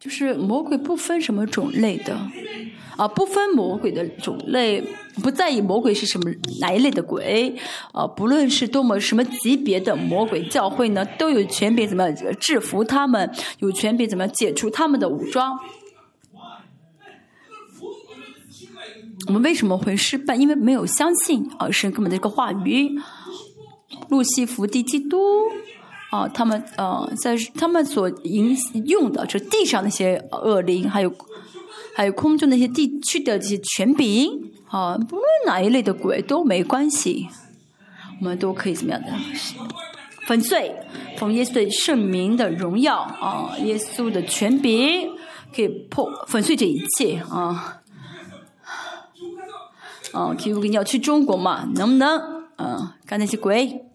是魔鬼不分什么种类的。啊，不分魔鬼的种类，不在意魔鬼是什么哪一类的鬼，啊，不论是多么什么级别的魔鬼教会呢，都有权柄怎么制服他们，有权柄怎么解除他们的武装。我们为什么会失败？因为没有相信啊神根本的一个话语，路西弗地基督啊，他们呃在他们所引用的就地上那些恶灵，还有。还有空中那些地区的这些权柄啊，不论哪一类的鬼都没关系，我们都可以怎么样的粉碎，从耶稣的圣名的荣耀啊，耶稣的权柄可以破粉碎这一切啊。啊，提督你要去中国嘛？能不能？嗯，干那些鬼？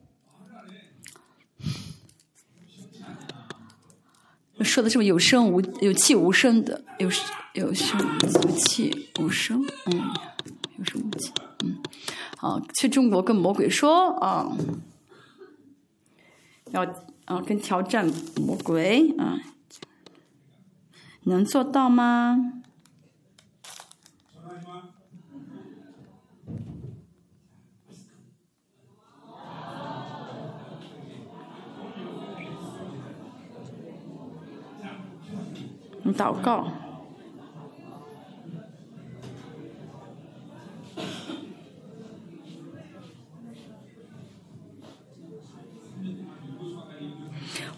说的这么有声无有气无声的有。有声无气，无声，嗯，有声无气，嗯，好，去中国跟魔鬼说啊，要啊跟挑战魔鬼啊，能做到吗？祷告。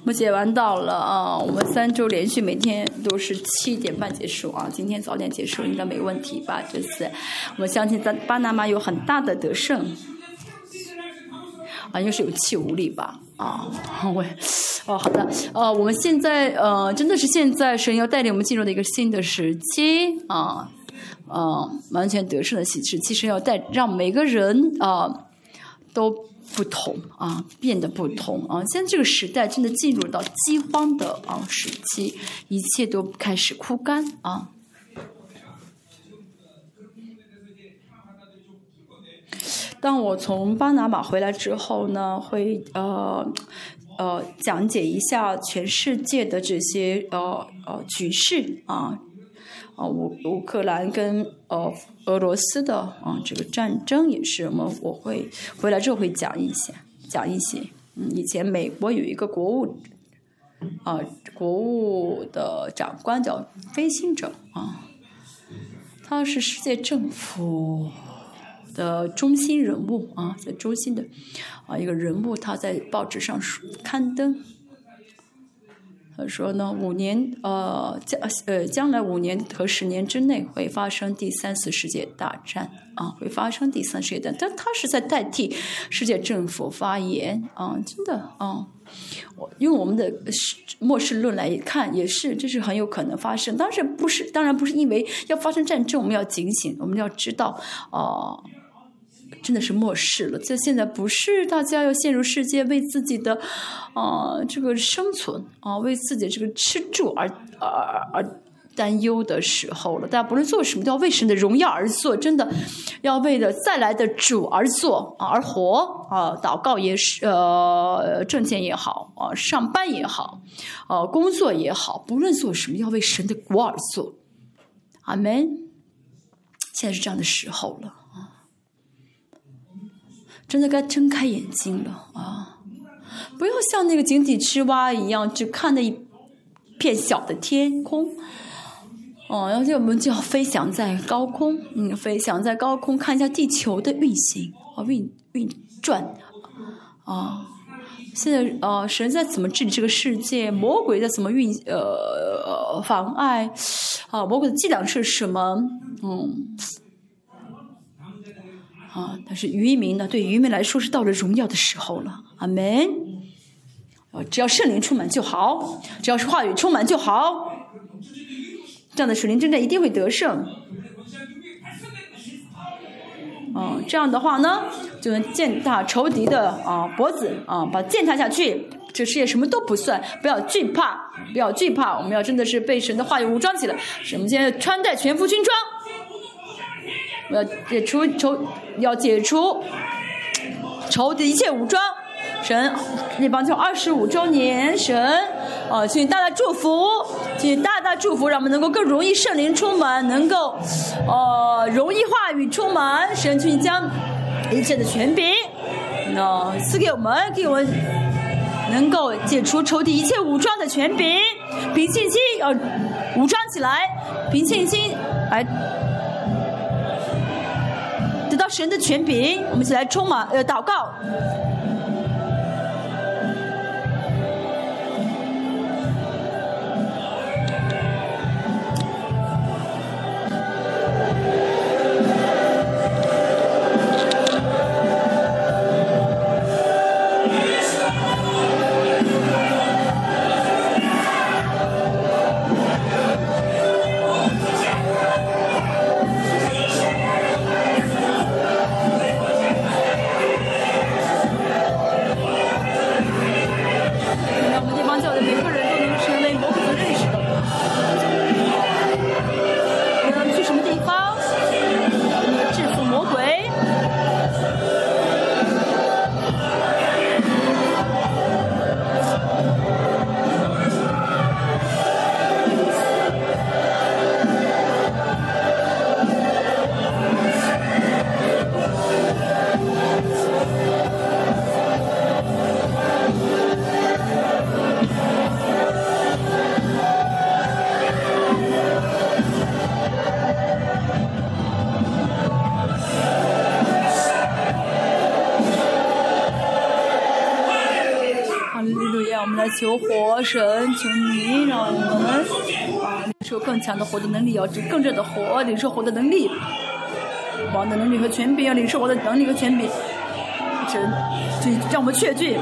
我们解完到了啊，我们三周连续每天都是七点半结束啊，今天早点结束应该没问题吧？这次我们相信在巴拿马有很大的得胜，啊，又是有气无力吧？啊，我哦好的，呃，我们现在呃真的是现在神要带领我们进入的一个新的时期啊，啊，完全得胜的喜事，其实要带让每个人啊都。不同啊，变得不同啊！现在这个时代真的进入到饥荒的啊时期，一切都开始枯干啊。当我从巴拿马回来之后呢，会呃呃讲解一下全世界的这些呃呃局势啊。啊，乌乌克兰跟呃俄罗斯的啊这个战争也是我们我会回来之后会讲一些讲一些。以前美国有一个国务啊国务的长官叫飞行者啊，他是世界政府的中心人物啊，在中心的啊一个人物，他在报纸上刊登。他说呢，五年呃将呃将来五年和十年之内会发生第三次世界大战啊，会发生第三次世界大战，但他是在代替世界政府发言啊，真的啊，我用我们的末世论来看，也是这是很有可能发生，当然不是，当然不是因为要发生战争，我们要警醒，我们要知道啊。真的是末世了。这现在不是大家要陷入世界为自己的啊这个生存啊为自己这个吃住而而而担忧的时候了。大家不论做什么，都要为神的荣耀而做。真的要为了再来的主而做啊而活啊。祷告也是呃挣钱也好啊上班也好啊工作也好，不论做什么，要为神的国而做。阿门。现在是这样的时候了。真的该睁开眼睛了啊！不要像那个井底之蛙一样，只看那一片小的天空哦，然后我们就要飞翔在高空，嗯，飞翔在高空，看一下地球的运行啊，运运转啊。现在呃，神在怎么治理这个世界？魔鬼在怎么运呃妨碍？啊，魔鬼的伎俩是什么？嗯，啊，但是渔民呢？对渔民来说是到了荣耀的时候了。阿门。啊只要圣灵充满就好，只要是话语充满就好。这样的属灵征战一定会得胜。嗯，这样的话呢，就能践踏仇敌的啊脖子啊，把践踏下去。这世界什么都不算，不要惧怕，不要惧怕。我们要真的是被神的话语武装起来。我们现在穿戴全副军装，我要解除仇，要解除仇敌一切武装。神，那帮就二十五周年，神，啊，请大大祝福，请大大祝福，让我们能够更容易圣灵充满，能够，呃，容易话语充满，神，请将一切的权柄，那赐给我们，给我们能够解除仇敌一切武装的权柄，凭信心要武装起来，凭信心来得到神的权柄，我们一起来充满，呃，祷告。强的火的能力，要更热的火，领受火的能力，王的能力和权柄，要领受我的能力和权柄，神，就让我们确据。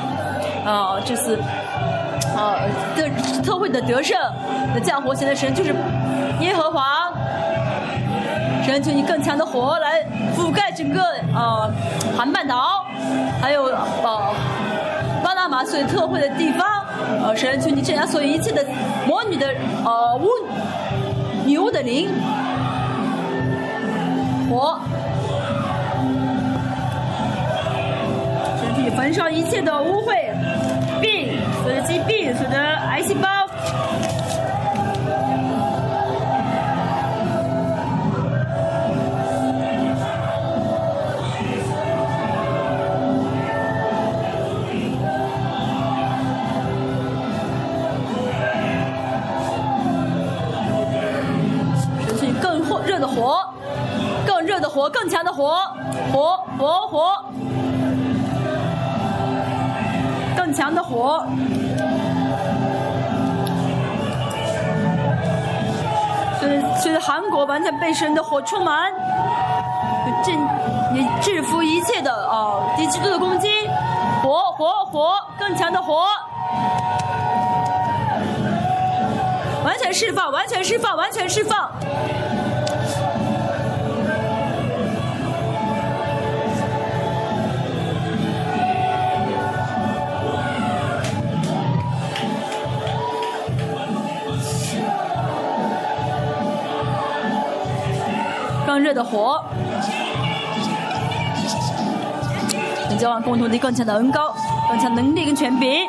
啊，这次啊的特会的得胜的降火型的神就是耶和华，神求你更强的火来覆盖整个啊韩半岛，还有啊巴拿马所有特会的地方。呃，神求你镇压所有一切的魔女的呃巫牛的灵火，身体焚烧一切的污秽病，死的疾病，死的癌细胞。更强的火，火火火，更强的火。所以，所以韩国完全被神的火充满，震你制服一切的啊敌基督的攻击。火火火，更强的火，完全释放，完全释放，完全释放。热的火，能交往共同的更强的恩高，更强能力跟权柄。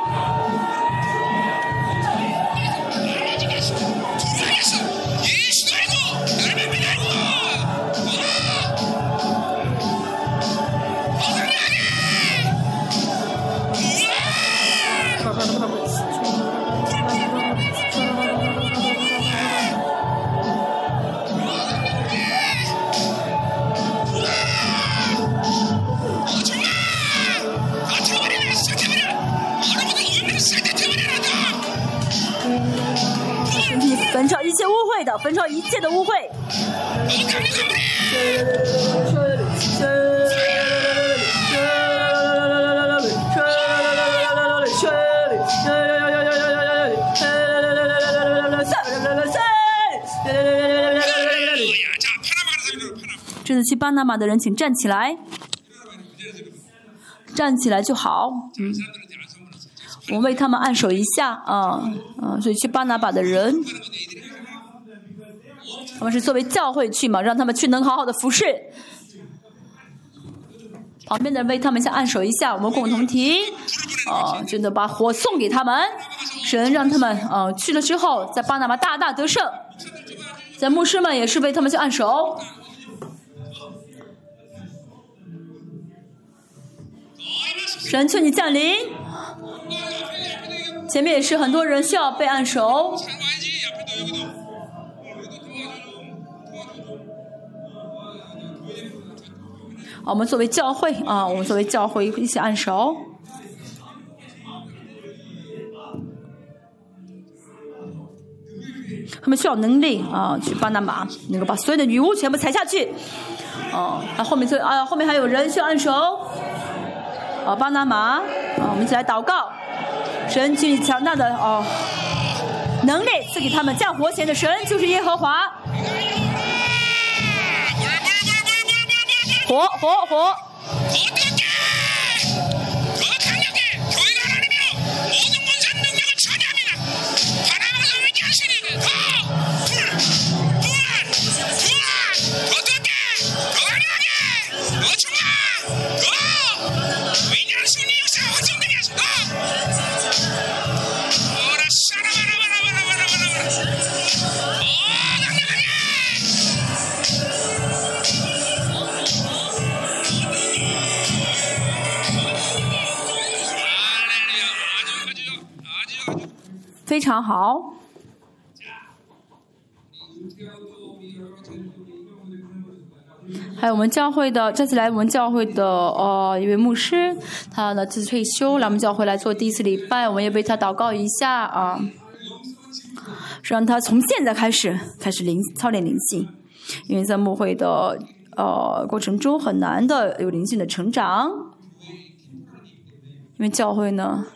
去巴拿马的人请站起来，站起来就好。嗯，我为他们按手一下。啊，所以去巴拿马的人，他们是作为教会去嘛，让他们去能好好的服侍。旁边的人为他们先按手一下，我们共同体。啊，真的把火送给他们。神让他们。啊，去了之后，在巴拿马大大得胜。在牧师们也是为他们去按手。神赐你降临，前面也是很多人需要被按手。我们作为教会啊，我们作为教会一起按手。他们需要能力啊，去巴拿马，那个把所有的女巫全部踩下去。哦啊，后面最，啊，后面还有人需要按手。哦，巴拿马，啊，我们一起来祷告，神具强大的哦能力赐给他们降活前的神就是耶和华，活活活。非常好。还有我们教会的这次来我们教会的呃一位牧师，他呢这次退休来我们教会来做第一次礼拜，我们也为他祷告一下啊，让他从现在开始开始灵操练灵性，因为在牧会的呃过程中很难的有灵性的成长，因为教会呢。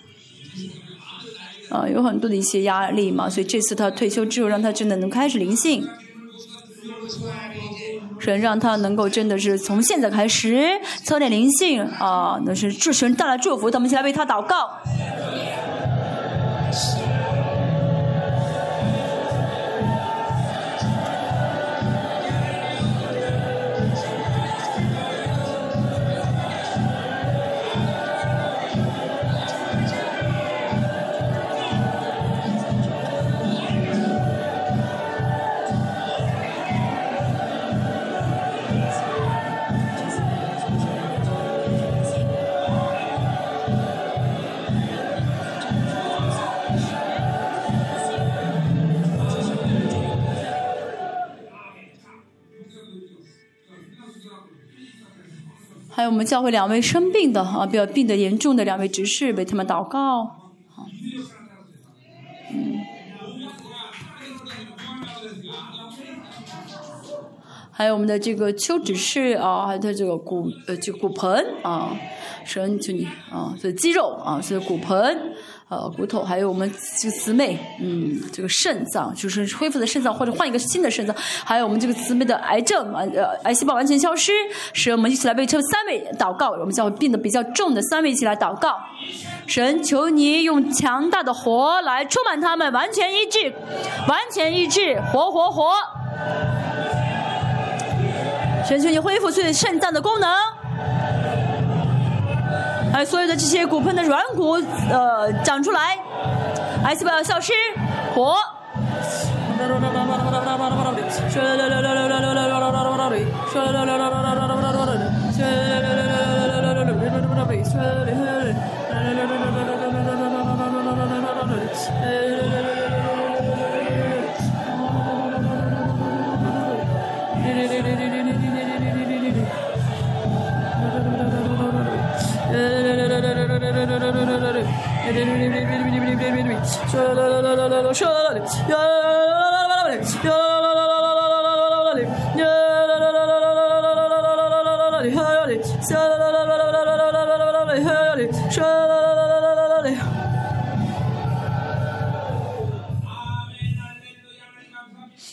啊、有很多的一些压力嘛，所以这次他退休之后，让他真的能开始灵性，神让他能够真的是从现在开始操点灵性啊，那是祝神带来祝福，咱们一起来为他祷告。我们教会两位生病的啊，比较病得严重的两位执事，为他们祷告。好嗯，还有我们的这个邱执事啊，还有他这个骨呃就骨盆啊，神就你啊，这肌肉啊，这骨盆。呃，骨头，还有我们这个姊妹，嗯，这个肾脏就是恢复的肾脏，或者换一个新的肾脏，还有我们这个姊妹的癌症，呃，癌细胞完全消失，使我们一起来为这三位祷告，我们叫病得比较重的三位一起来祷告，神求你用强大的火来充满他们，完全医治，完全医治，活活活，神求你恢复所有肾脏的功能。所有的这些骨盆的软骨，呃，长出来，癌细胞消失，活。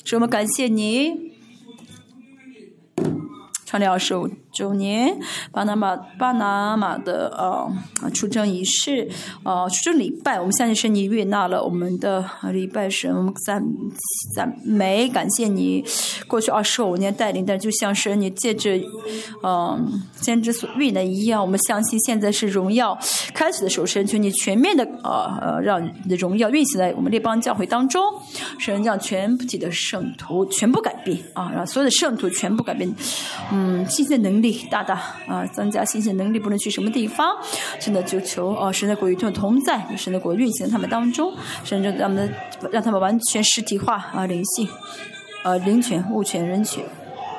是我们感谢您唱这首。周年，巴拿马巴拿马的呃出征仪式，呃出征礼拜，我们相信是你悦纳了我们的礼拜神，我们赞赞美感谢你过去二十五年带领的，就像是你借着嗯先知所预的一样，我们相信现在是荣耀开始的时候，神求你全面的呃呃让你的荣耀运行在我们列邦教会当中，神让全体的圣徒全部改变啊，让所有的圣徒全部改变。嗯，新鲜能力大大啊，增加新鲜能力，不论去什么地方，真的就求啊，神的国与他们同在，神的国运行他们当中，甚至让他们让他们完全实体化啊，灵性，呃，灵权、物权、人权。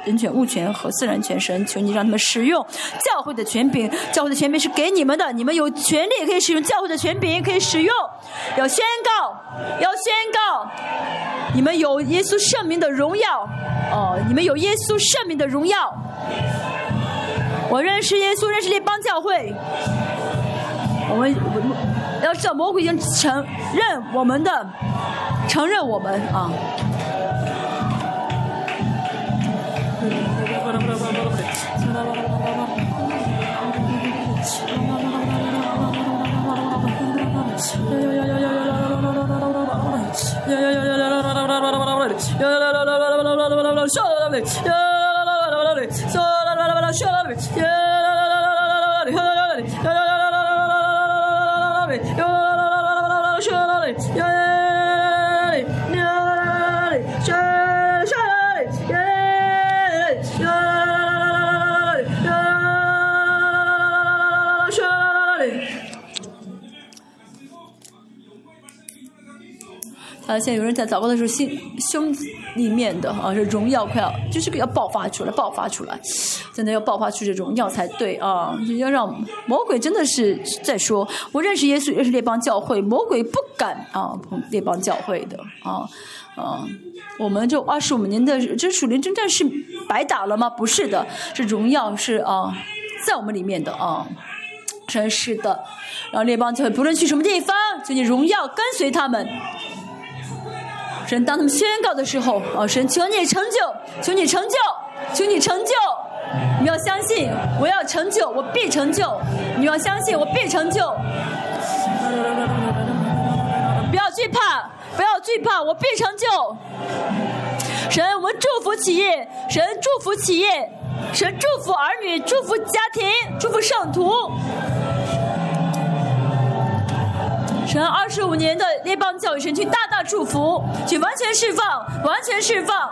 人权、物权和自然权，神求你让他们使用教会的权柄，教会的权柄是给你们的，你们有权利可以使用教会的权柄，可以使用，要宣告，要宣告，你们有耶稣圣名的荣耀，哦，你们有耶稣圣名的荣耀。我认识耶稣，认识列邦教会。我们我要知道魔鬼已经承认我们的，承认我们啊。啊，现在有人在祷告的时候，心胸里面的啊，这荣耀快要就是要爆发出来，爆发出来，真的要爆发出这荣耀才对啊！要让魔鬼真的是在说，我认识耶稣，认识列邦教会，魔鬼不敢啊碰列邦教会的啊啊！我们这二十五年的这属灵征战是白打了吗？不是的，是荣耀是啊，在我们里面的啊，真是的。然后列邦教会不论去什么地方，就你荣耀跟随他们。神当他们宣告的时候，哦，神求你成就，求你成就，求你成就。你要相信，我要成就，我必成就。你要相信，我必成就。不要惧怕，不要惧怕，我必成就。神，我们祝福企业，神祝福企业，神祝福儿女，祝福家庭，祝福圣徒。神二十五年的列邦教育神去大大祝福，请完全释放，完全释放。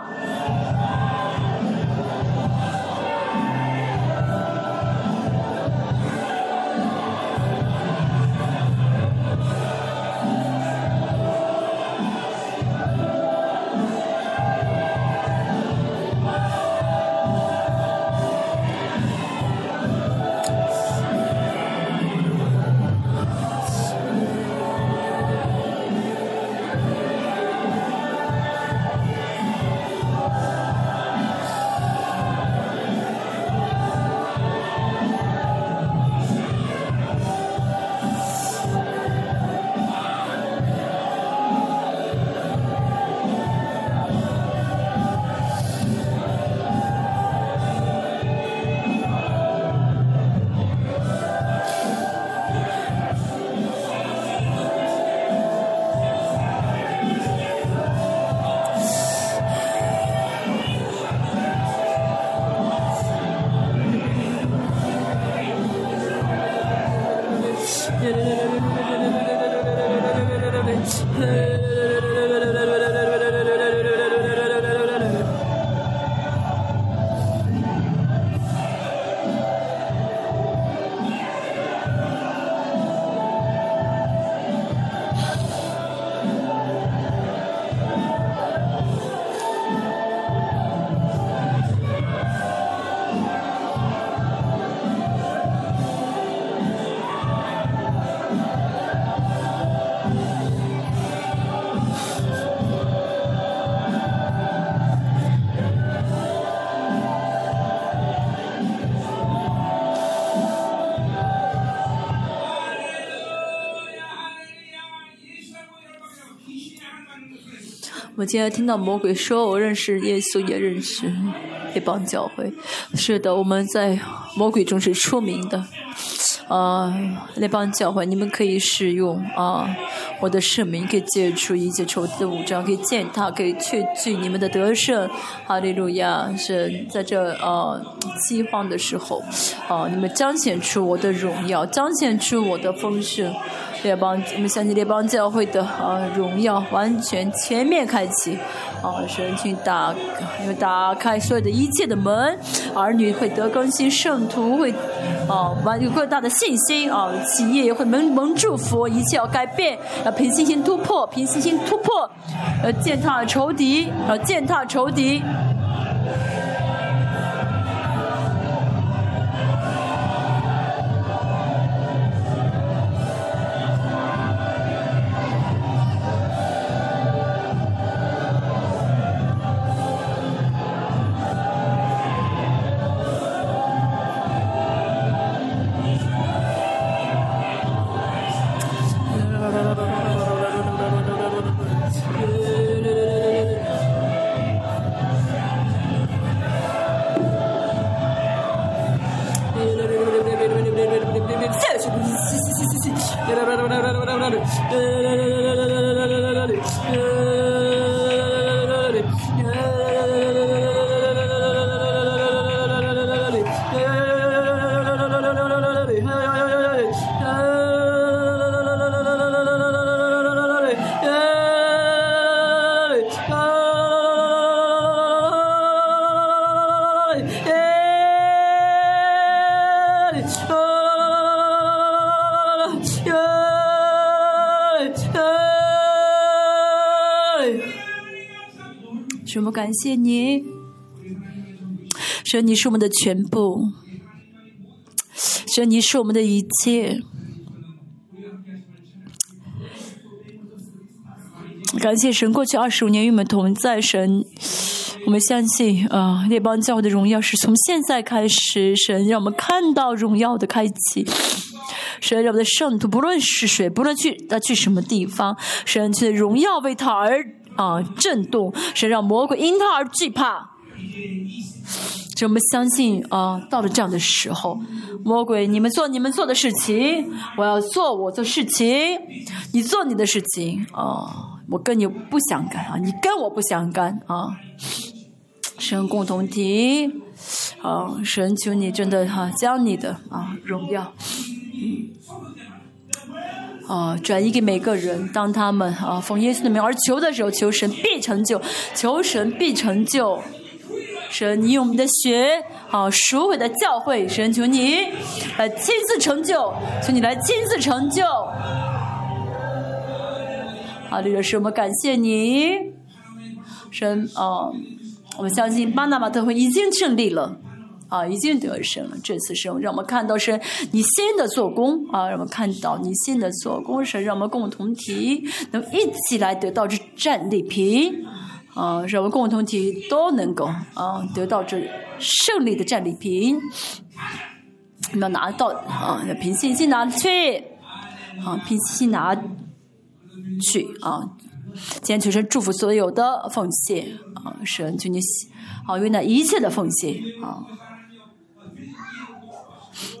我今天听到魔鬼说：“我认识耶稣，也认识这帮教会。”是的，我们在魔鬼中是出名的。啊，那帮教会，你们可以使用啊，我的圣名可以解除一切仇敌的武装，可以践踏，可以确据你们的得胜。哈利路亚！是在这呃饥荒的时候，啊，你们彰显出我的荣耀，彰显出我的丰盛。列邦，我们相信列邦教会的啊荣耀完全全面开启，啊神去打，因为打开所有的一切的门，儿女会得更新，圣徒会啊完有更大的信心啊，企业也会蒙蒙祝福，一切要改变，要凭信心突破，凭信心突破，要践踏仇敌，要践踏仇敌。感谢你，神，你是我们的全部，神，你是我们的一切。感谢神，过去二十五年与我们同在，神，我们相信啊，列邦教会的荣耀是从现在开始，神让我们看到荣耀的开启。神让我们的圣徒，不论是谁，不论去他去什么地方，神去的荣耀为他而啊震动，神让魔鬼因他而惧怕。就我们相信啊，到了这样的时候，魔鬼你们做你们做的事情，我要做我做事情，你做你的事情啊。我跟你不相干啊，你跟我不相干啊。神共同体，啊，神求你真的哈，将你的啊荣耀，啊转移给每个人，当他们啊奉耶稣的名而求的时候，求神必成就，求神必成就。神，你用我们的血啊赎回的教会，神求你来亲自成就，求你来亲自成就。啊，这个是我们感谢你，神啊，我们相信巴拿马特会已经胜利了，啊，已经得胜了。这次胜，让我们看到是你新的做工啊，让我们看到你新的做工，是让我们共同体能一起来得到这战利品，啊，让我们共同体都能够啊得到这胜利的战利品，要拿到啊，要凭信心拿去，啊，凭信心拿。去啊！今天求神祝福所有的奉献啊！神求你好，为那一切的奉献啊！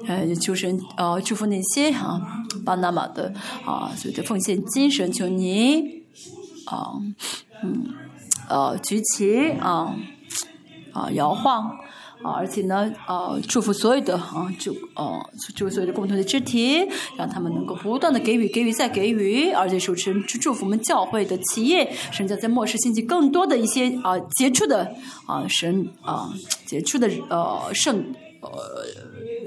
呃，求神啊，祝福那些啊巴拿马的啊所有的奉献精神，求您啊嗯呃举起啊啊摇晃。啊，而且呢，呃，祝福所有的啊，祝呃，祝福所有的共同的肢体，让他们能够不断的给予，给予再给予，而且主持人祝福我们教会的企业，甚至在末世兴起更多的一些啊杰出的啊神啊杰出的呃圣呃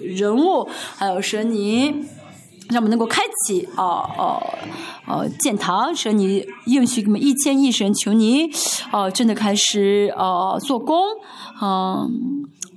人物，还有神尼，让我们能够开启啊啊啊建堂，神尼应许我们一千亿神，求你哦真的开始啊做工啊。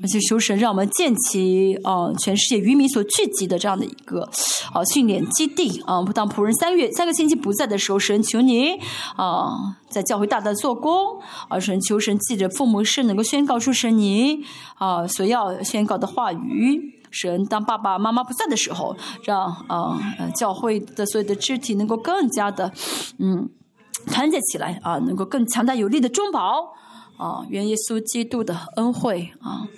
而且求神让我们建起啊，全世界渔民所聚集的这样的一个啊训练基地啊。当仆人三月三个星期不在的时候，神求你啊，在教会大大做工。啊，神求神记着父母是能够宣告出神你啊所要宣告的话语。神当爸爸妈妈不在的时候，让啊教会的所有的肢体能够更加的嗯团结起来啊，能够更强大有力的中保啊，愿耶稣基督的恩惠啊，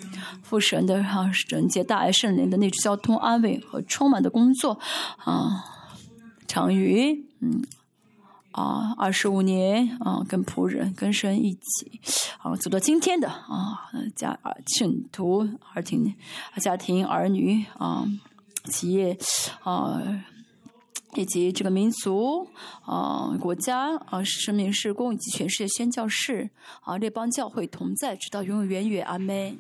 父神的啊整洁大爱圣灵的内住交通安慰和充满的工作啊，长于嗯。啊，二十五年啊，跟仆人、跟神一起啊，走到今天的啊，家啊信徒、儿庭、家庭、儿女啊，企业啊，以及这个民族啊、国家啊、生命事工以及全世界宣教士啊，列邦教会同在，直到永永远远，阿门。